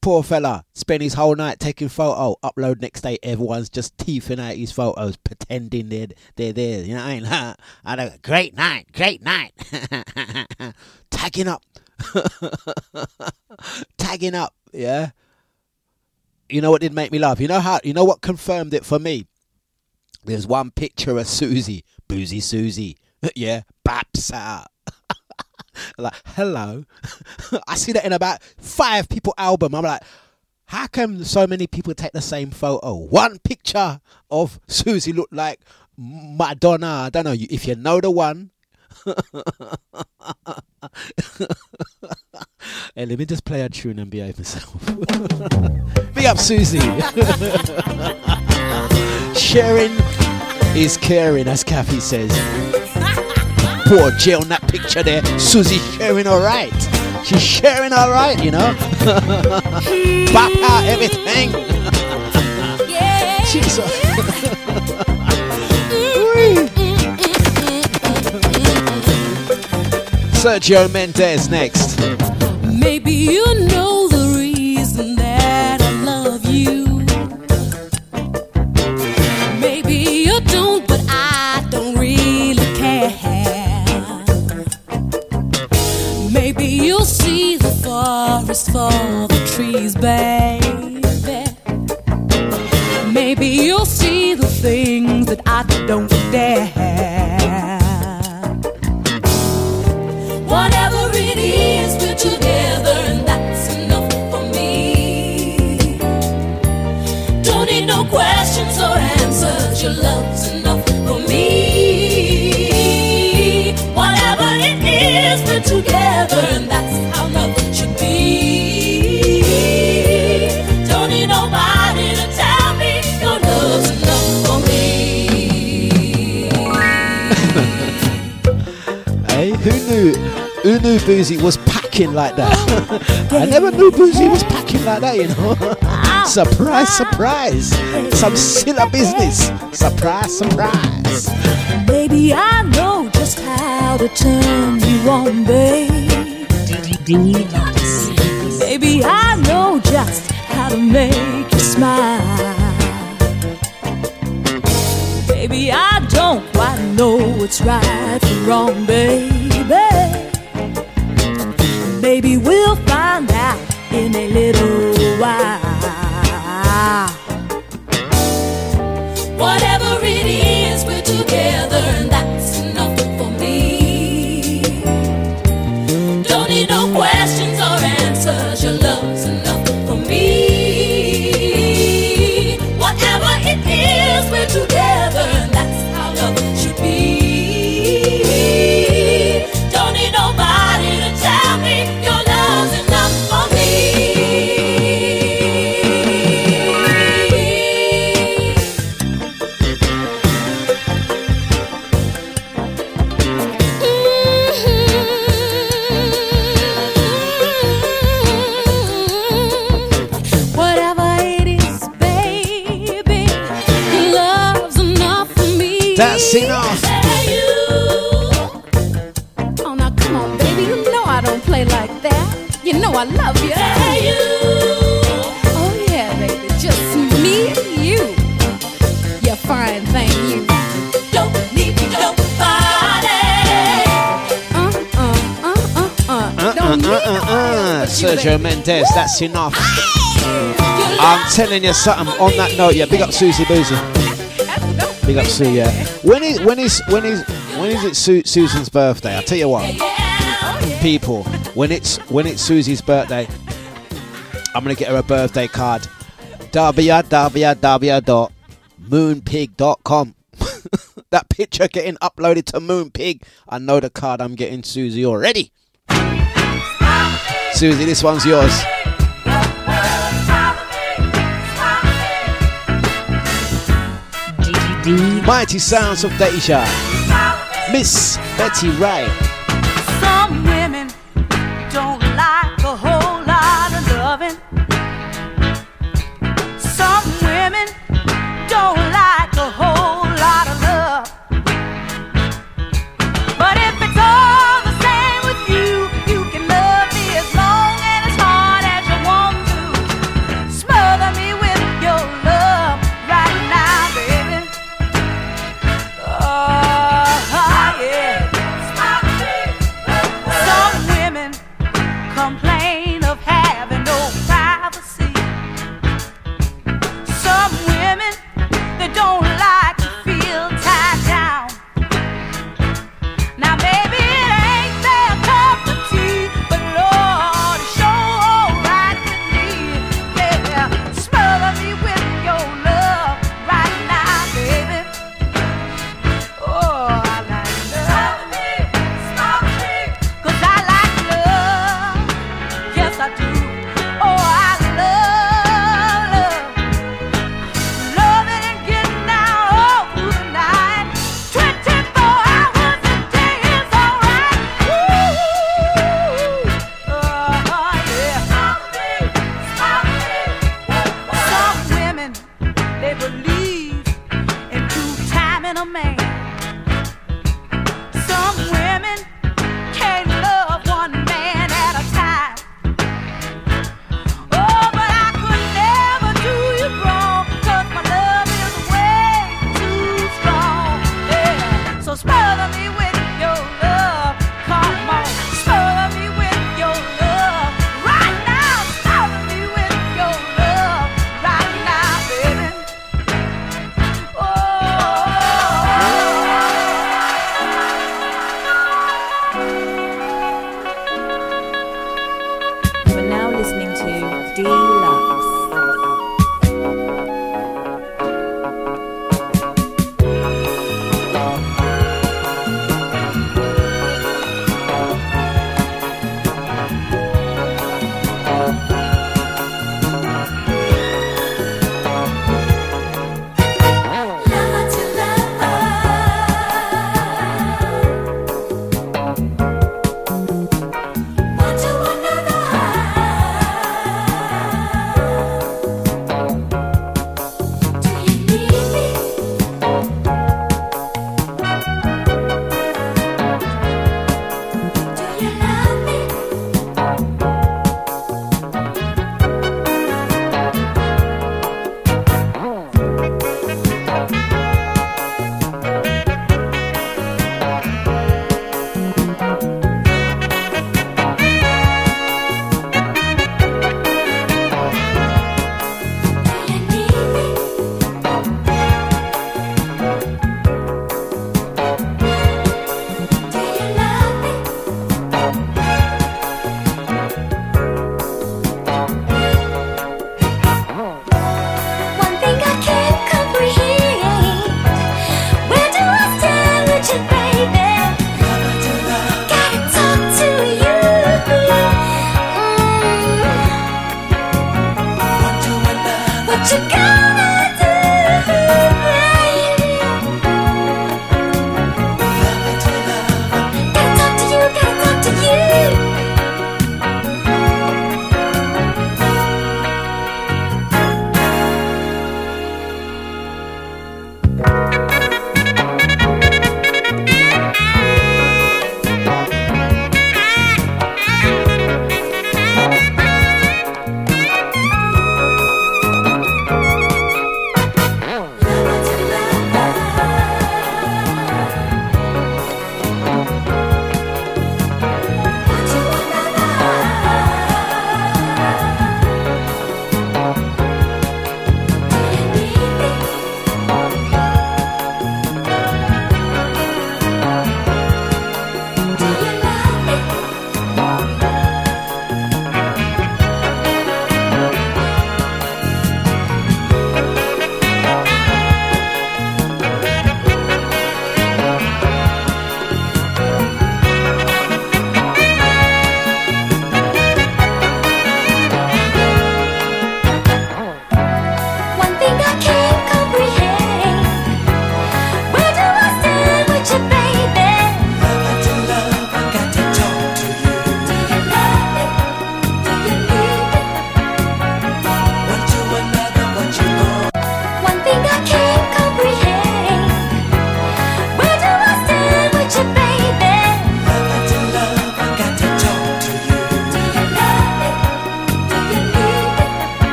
Poor fella, spent his whole night taking photo. Upload next day, everyone's just teething out his photos, pretending they're they're there. You know what I mean? I a great night, great night. Tagging up, tagging up. Yeah. You know what did make me laugh? You know how? You know what confirmed it for me? There's one picture of Susie, Boozy Susie. yeah, baps out. like, hello. I see that in about five people album. I'm like, how come so many people take the same photo? One picture of Susie looked like Madonna. I don't know if you know the one. hey, let me just play a tune and behave myself. Big up Susie. Sharing is caring, as Kathy says. Poor Jay on that picture there. Susie sharing alright. She's sharing alright, you know. Bop out everything. She's Sergio Mendes next. Maybe you know forest for the trees, baby. Maybe you'll see the things that I don't dare. Whatever it is, we're together, and that's enough for me. Don't need no questions or answers. Your love's enough for me. Whatever it is, we're together, and that's Who knew Boozy was packing like that? I never knew Boozy was packing like that, you know. surprise, surprise. Some silly business. Surprise, surprise. Baby, I know just how to turn you on, babe. Baby, I know just how to make you smile. Baby, I don't quite know what's right or wrong, baby. We'll find out in a little while. Sergio Mendes, that's enough. I'm telling you something on that note, yeah. Big up Susie Boozy. Big up Sue, yeah. When is when is when is when is it Su- Susan's birthday? I'll tell you what. People, when it's when it's Susie's birthday, I'm gonna get her a birthday card. www.moonpig.com that picture getting uploaded to Moonpig. I know the card I'm getting Susie already. Susie, this one's yours. Mighty sounds of Deja. Miss Betty Wright. Some women don't like a whole lot of loving. Some women don't like a whole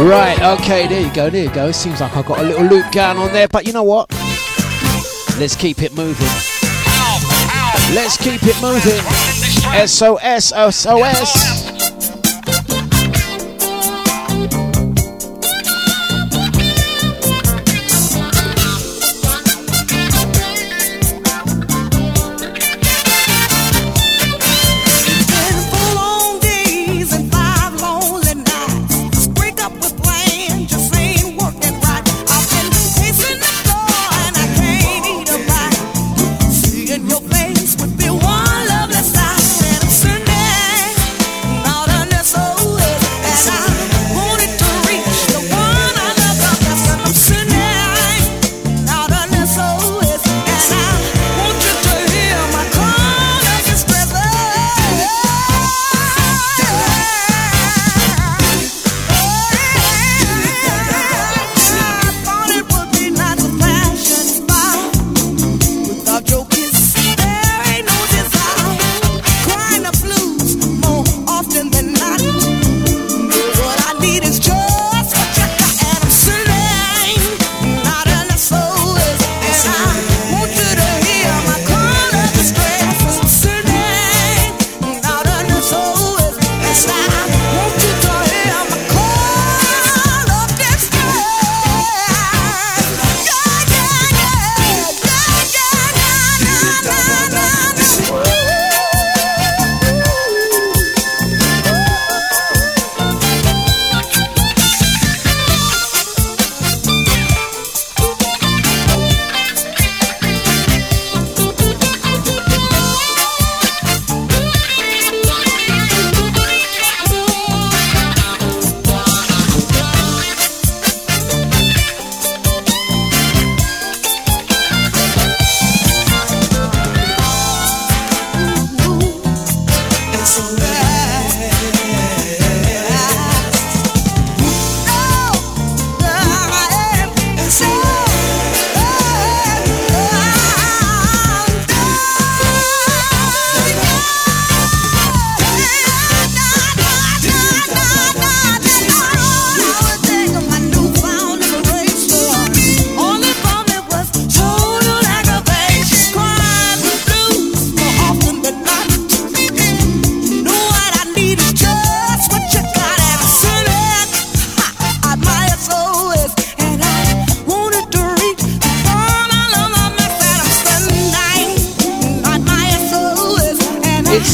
Right, okay, there you go, there you go. It Seems like I've got a little loop going on there, but you know what? Let's keep it moving. Let's keep it moving. SOS, SOS.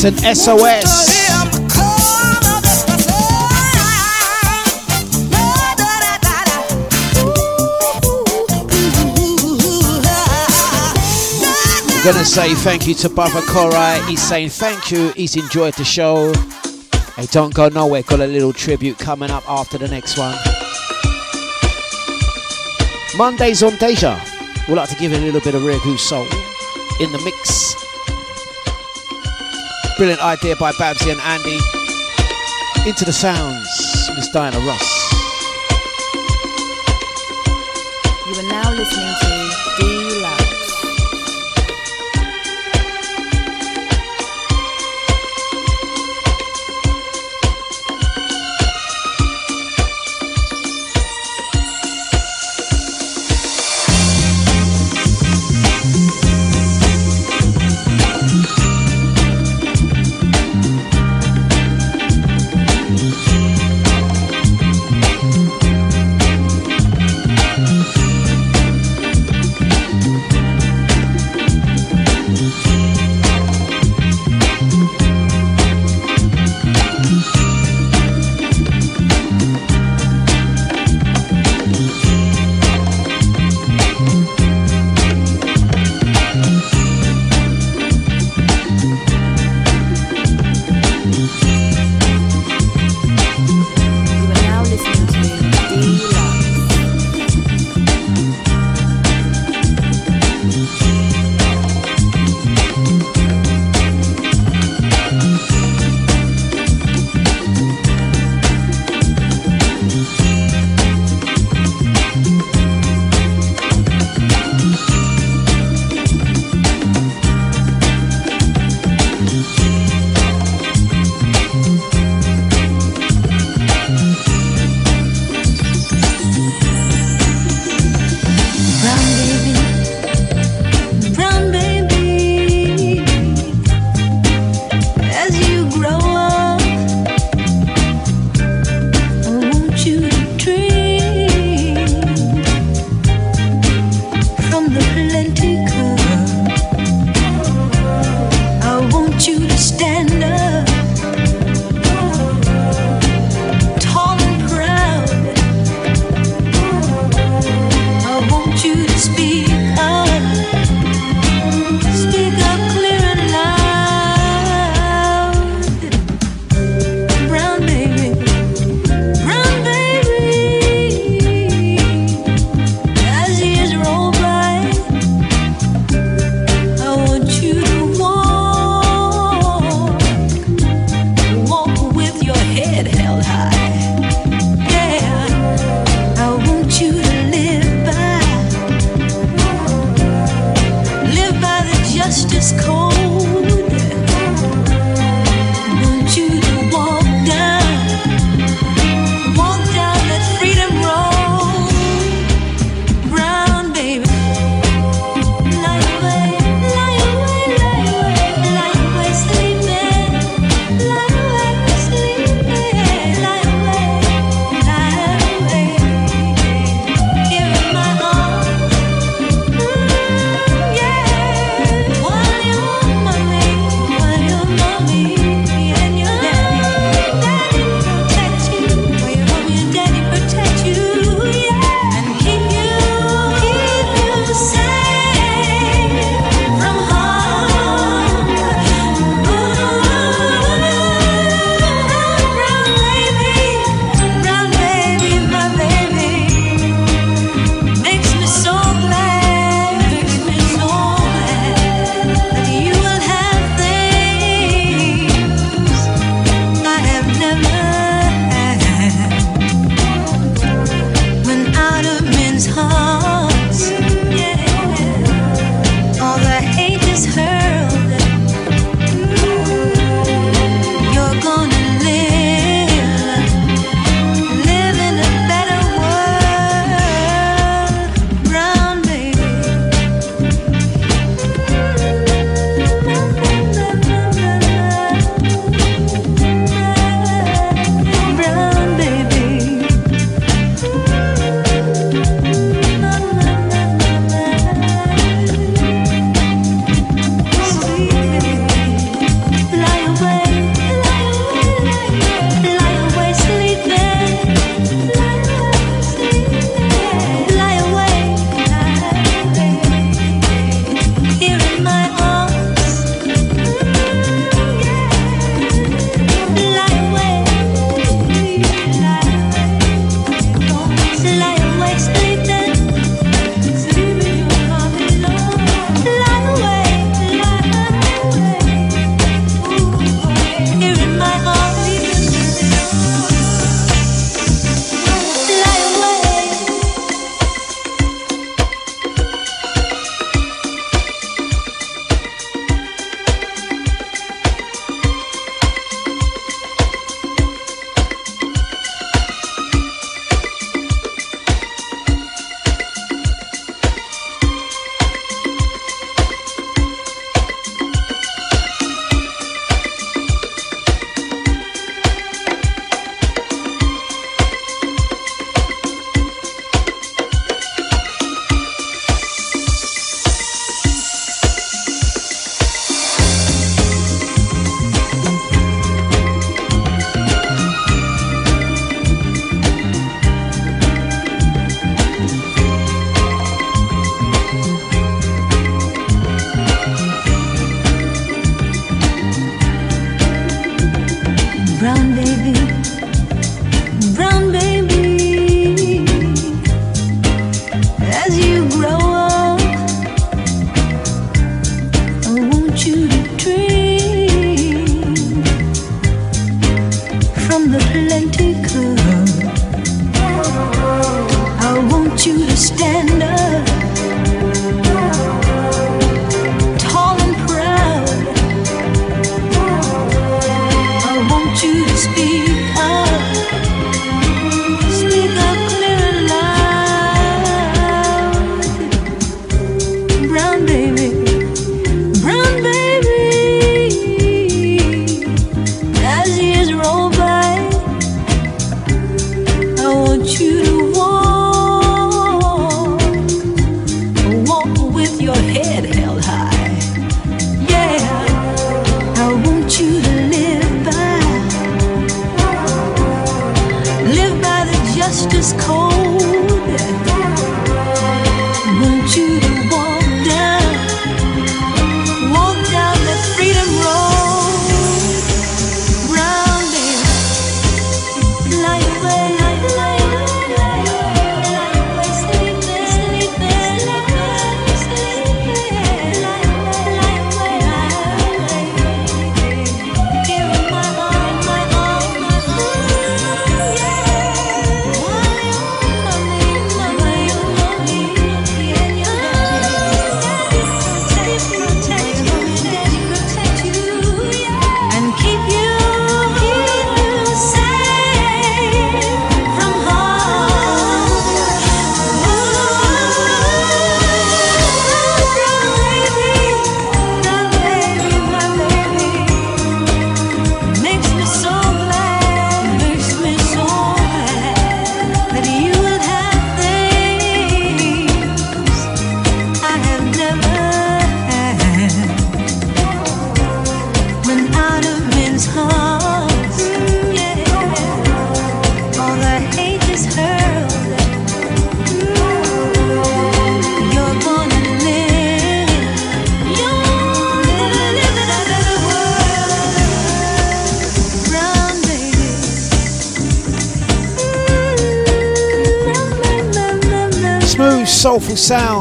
It's an SOS. Gonna say thank you to Brother Korai. He's saying thank you. He's enjoyed the show. Hey, don't go nowhere. Got a little tribute coming up after the next one. Mondays on Deja. We'd like to give it a little bit of Goose Soul in the mix. Brilliant idea by Babsy and Andy. Into the sounds, Miss Diana Ross. You are now listening to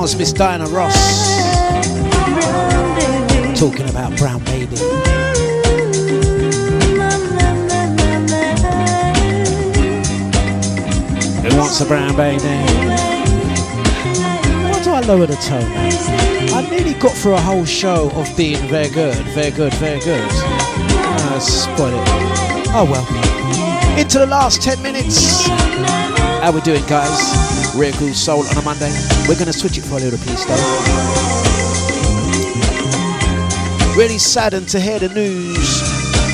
Miss Diana Ross. Talking about Brown Baby. Who wants a brown baby? Why do I lower the tone? I nearly got through a whole show of being very good, very good, very good. Ah, spoil it. Oh well. Into the last 10 minutes. How we doing, guys? Real cool soul on a Monday. We're gonna switch it for a little piece though. Really saddened to hear the news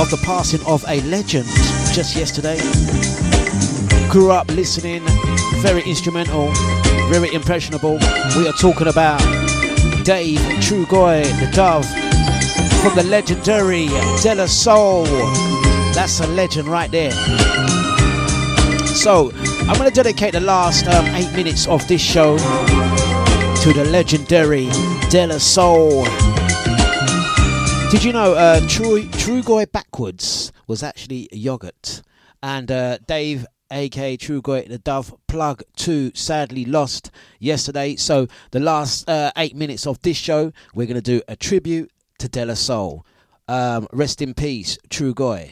of the passing of a legend just yesterday. Grew up listening, very instrumental, very impressionable. We are talking about Dave Trugoy, the Dove, from the legendary De La Soul. That's a legend right there. So, I'm going to dedicate the last um, eight minutes of this show to the legendary De La Soul. Did you know uh, True, Trugoy backwards was actually yogurt? And uh, Dave, aka Trugoy, the Dove Plug 2, sadly lost yesterday. So, the last uh, eight minutes of this show, we're going to do a tribute to De La Soul. Um, rest in peace, True Trugoy.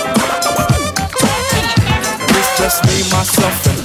Just me, myself, and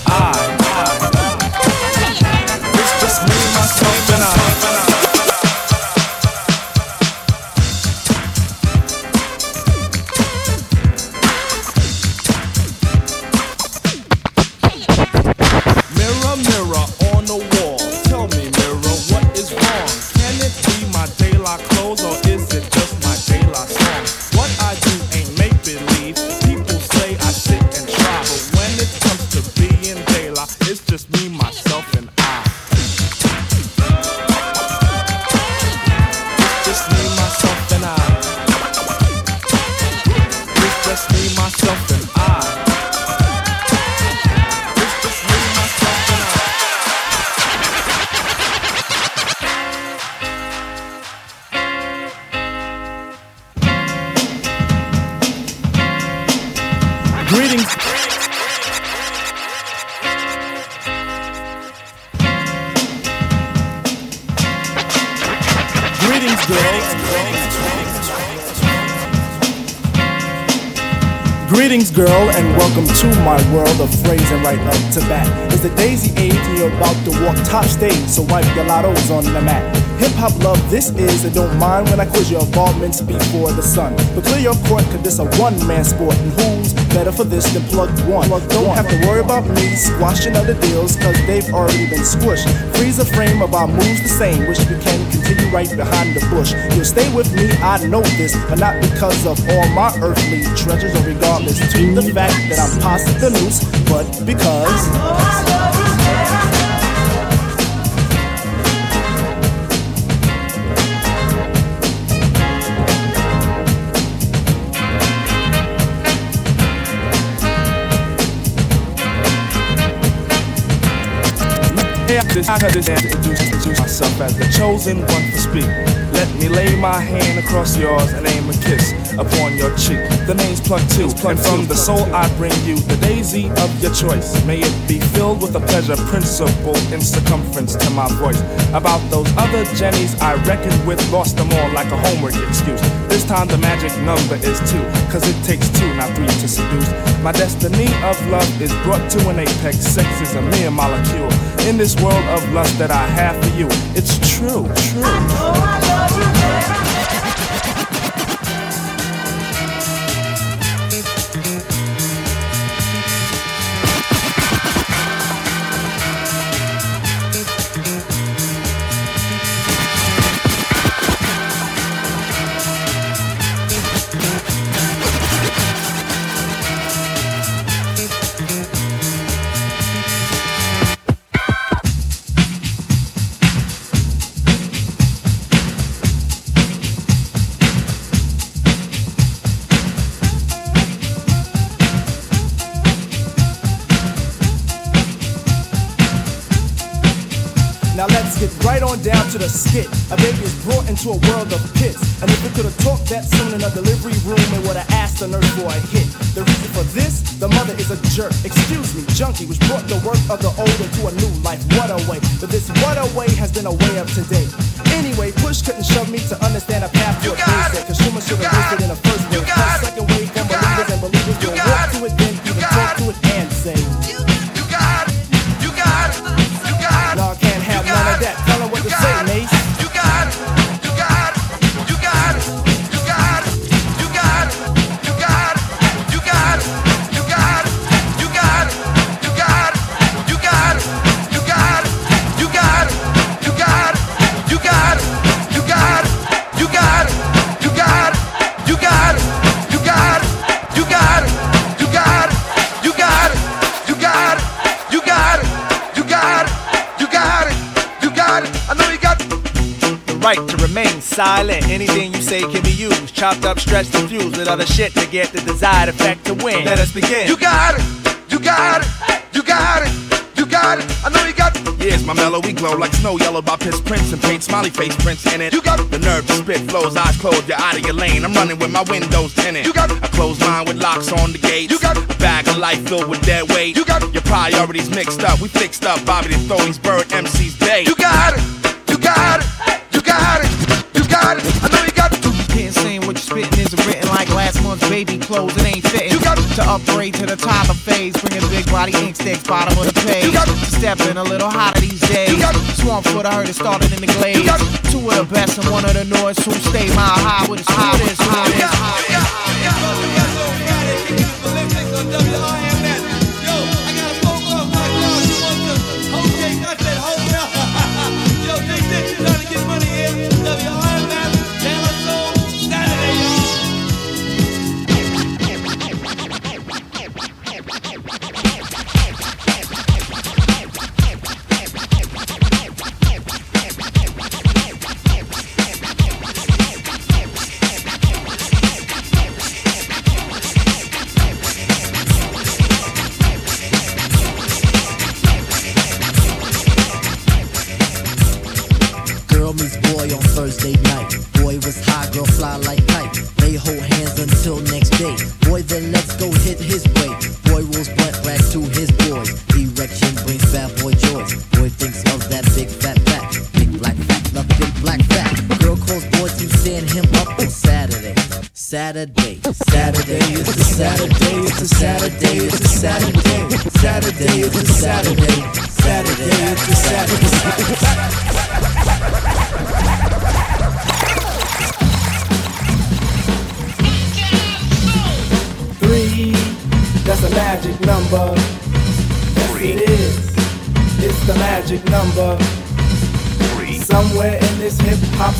to my world of phrasing right up to bat. It's the daisy age, and you're about to walk top stage, so wipe your lottos on the mat. Hip hop love, this is, and don't mind when I quiz your involvements before the sun. But clear your court, cause this a one man sport, and who's better for this than plug one? Don't have to worry about me squashing other deals, cause they've already been squished. Freeze a frame of our moves the same, which we can continue right behind the bush. You'll stay with me, I know this, but not because of all my earthly treasures, or regardless to the fact that I'm past the noose, but because. This, I this and introduce, introduce myself as the chosen one to speak. Let me lay my hand across yours and aim a kiss upon your cheek. The name's Plug Two, and from the soul I bring you the daisy of your choice. May it be filled with a pleasure principle in circumference to my voice. About those other Jennies I reckoned with, lost them all like a homework excuse. This time the magic number is two, cause it takes two, not three to seduce. My destiny of love is brought to an apex. Sex is a mere molecule. In this world of lust that I have for you, it's true, true. right into a world of pits. And if we could have talked that soon in a delivery room, it would have asked the nurse for a hit. The reason for this, the mother is a jerk. Excuse me, junkie, which brought the work of the right to remain silent. Anything you say can be used. Chopped up, stretched, and fused with other shit to get the desired effect to win. Let us begin. You got it, you got it, you got it, you got it. I know you got it. Here's my mellow, we glow like snow yellow by piss prints and paint smiley face prints in it. You got the nerve to spit flows, eyes closed, you're out of your lane. I'm running with my windows tinted. You got a closed mind with locks on the gates. You got a bag of life filled with dead weight. You got your priorities mixed up. We fixed up Bobby the throw these bird MC's day. You got it, you got it, got it, you got it. I know you got it. Can't say what you're spitting is written like last month's baby clothes. It ain't fitting. You got to upgrade to the toddler phase. Bring a big body ink sticks, bottom of the page. You got to step a little hotter these days. You got Swamp foot, I heard it started in the glaze. You got Two of the best and one of the north who stay mile high with the sweetest. Girl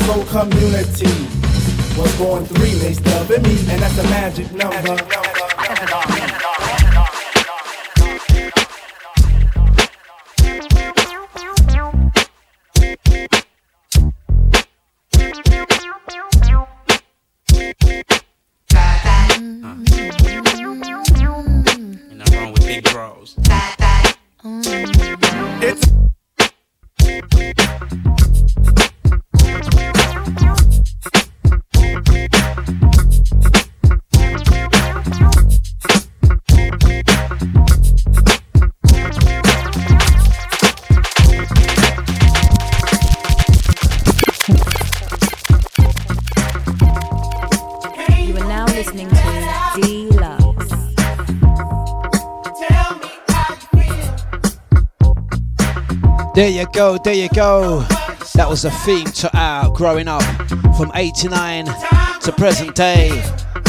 soul community was born three, they stub at me, and that's a magic number. There you go, there you go. That was a theme to our growing up from 89 to present day.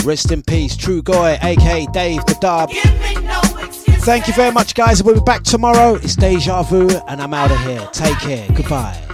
Rest in peace, Trugoy, aka Dave the Dub. Thank you very much, guys. We'll be back tomorrow. It's Deja Vu, and I'm out of here. Take care. Goodbye.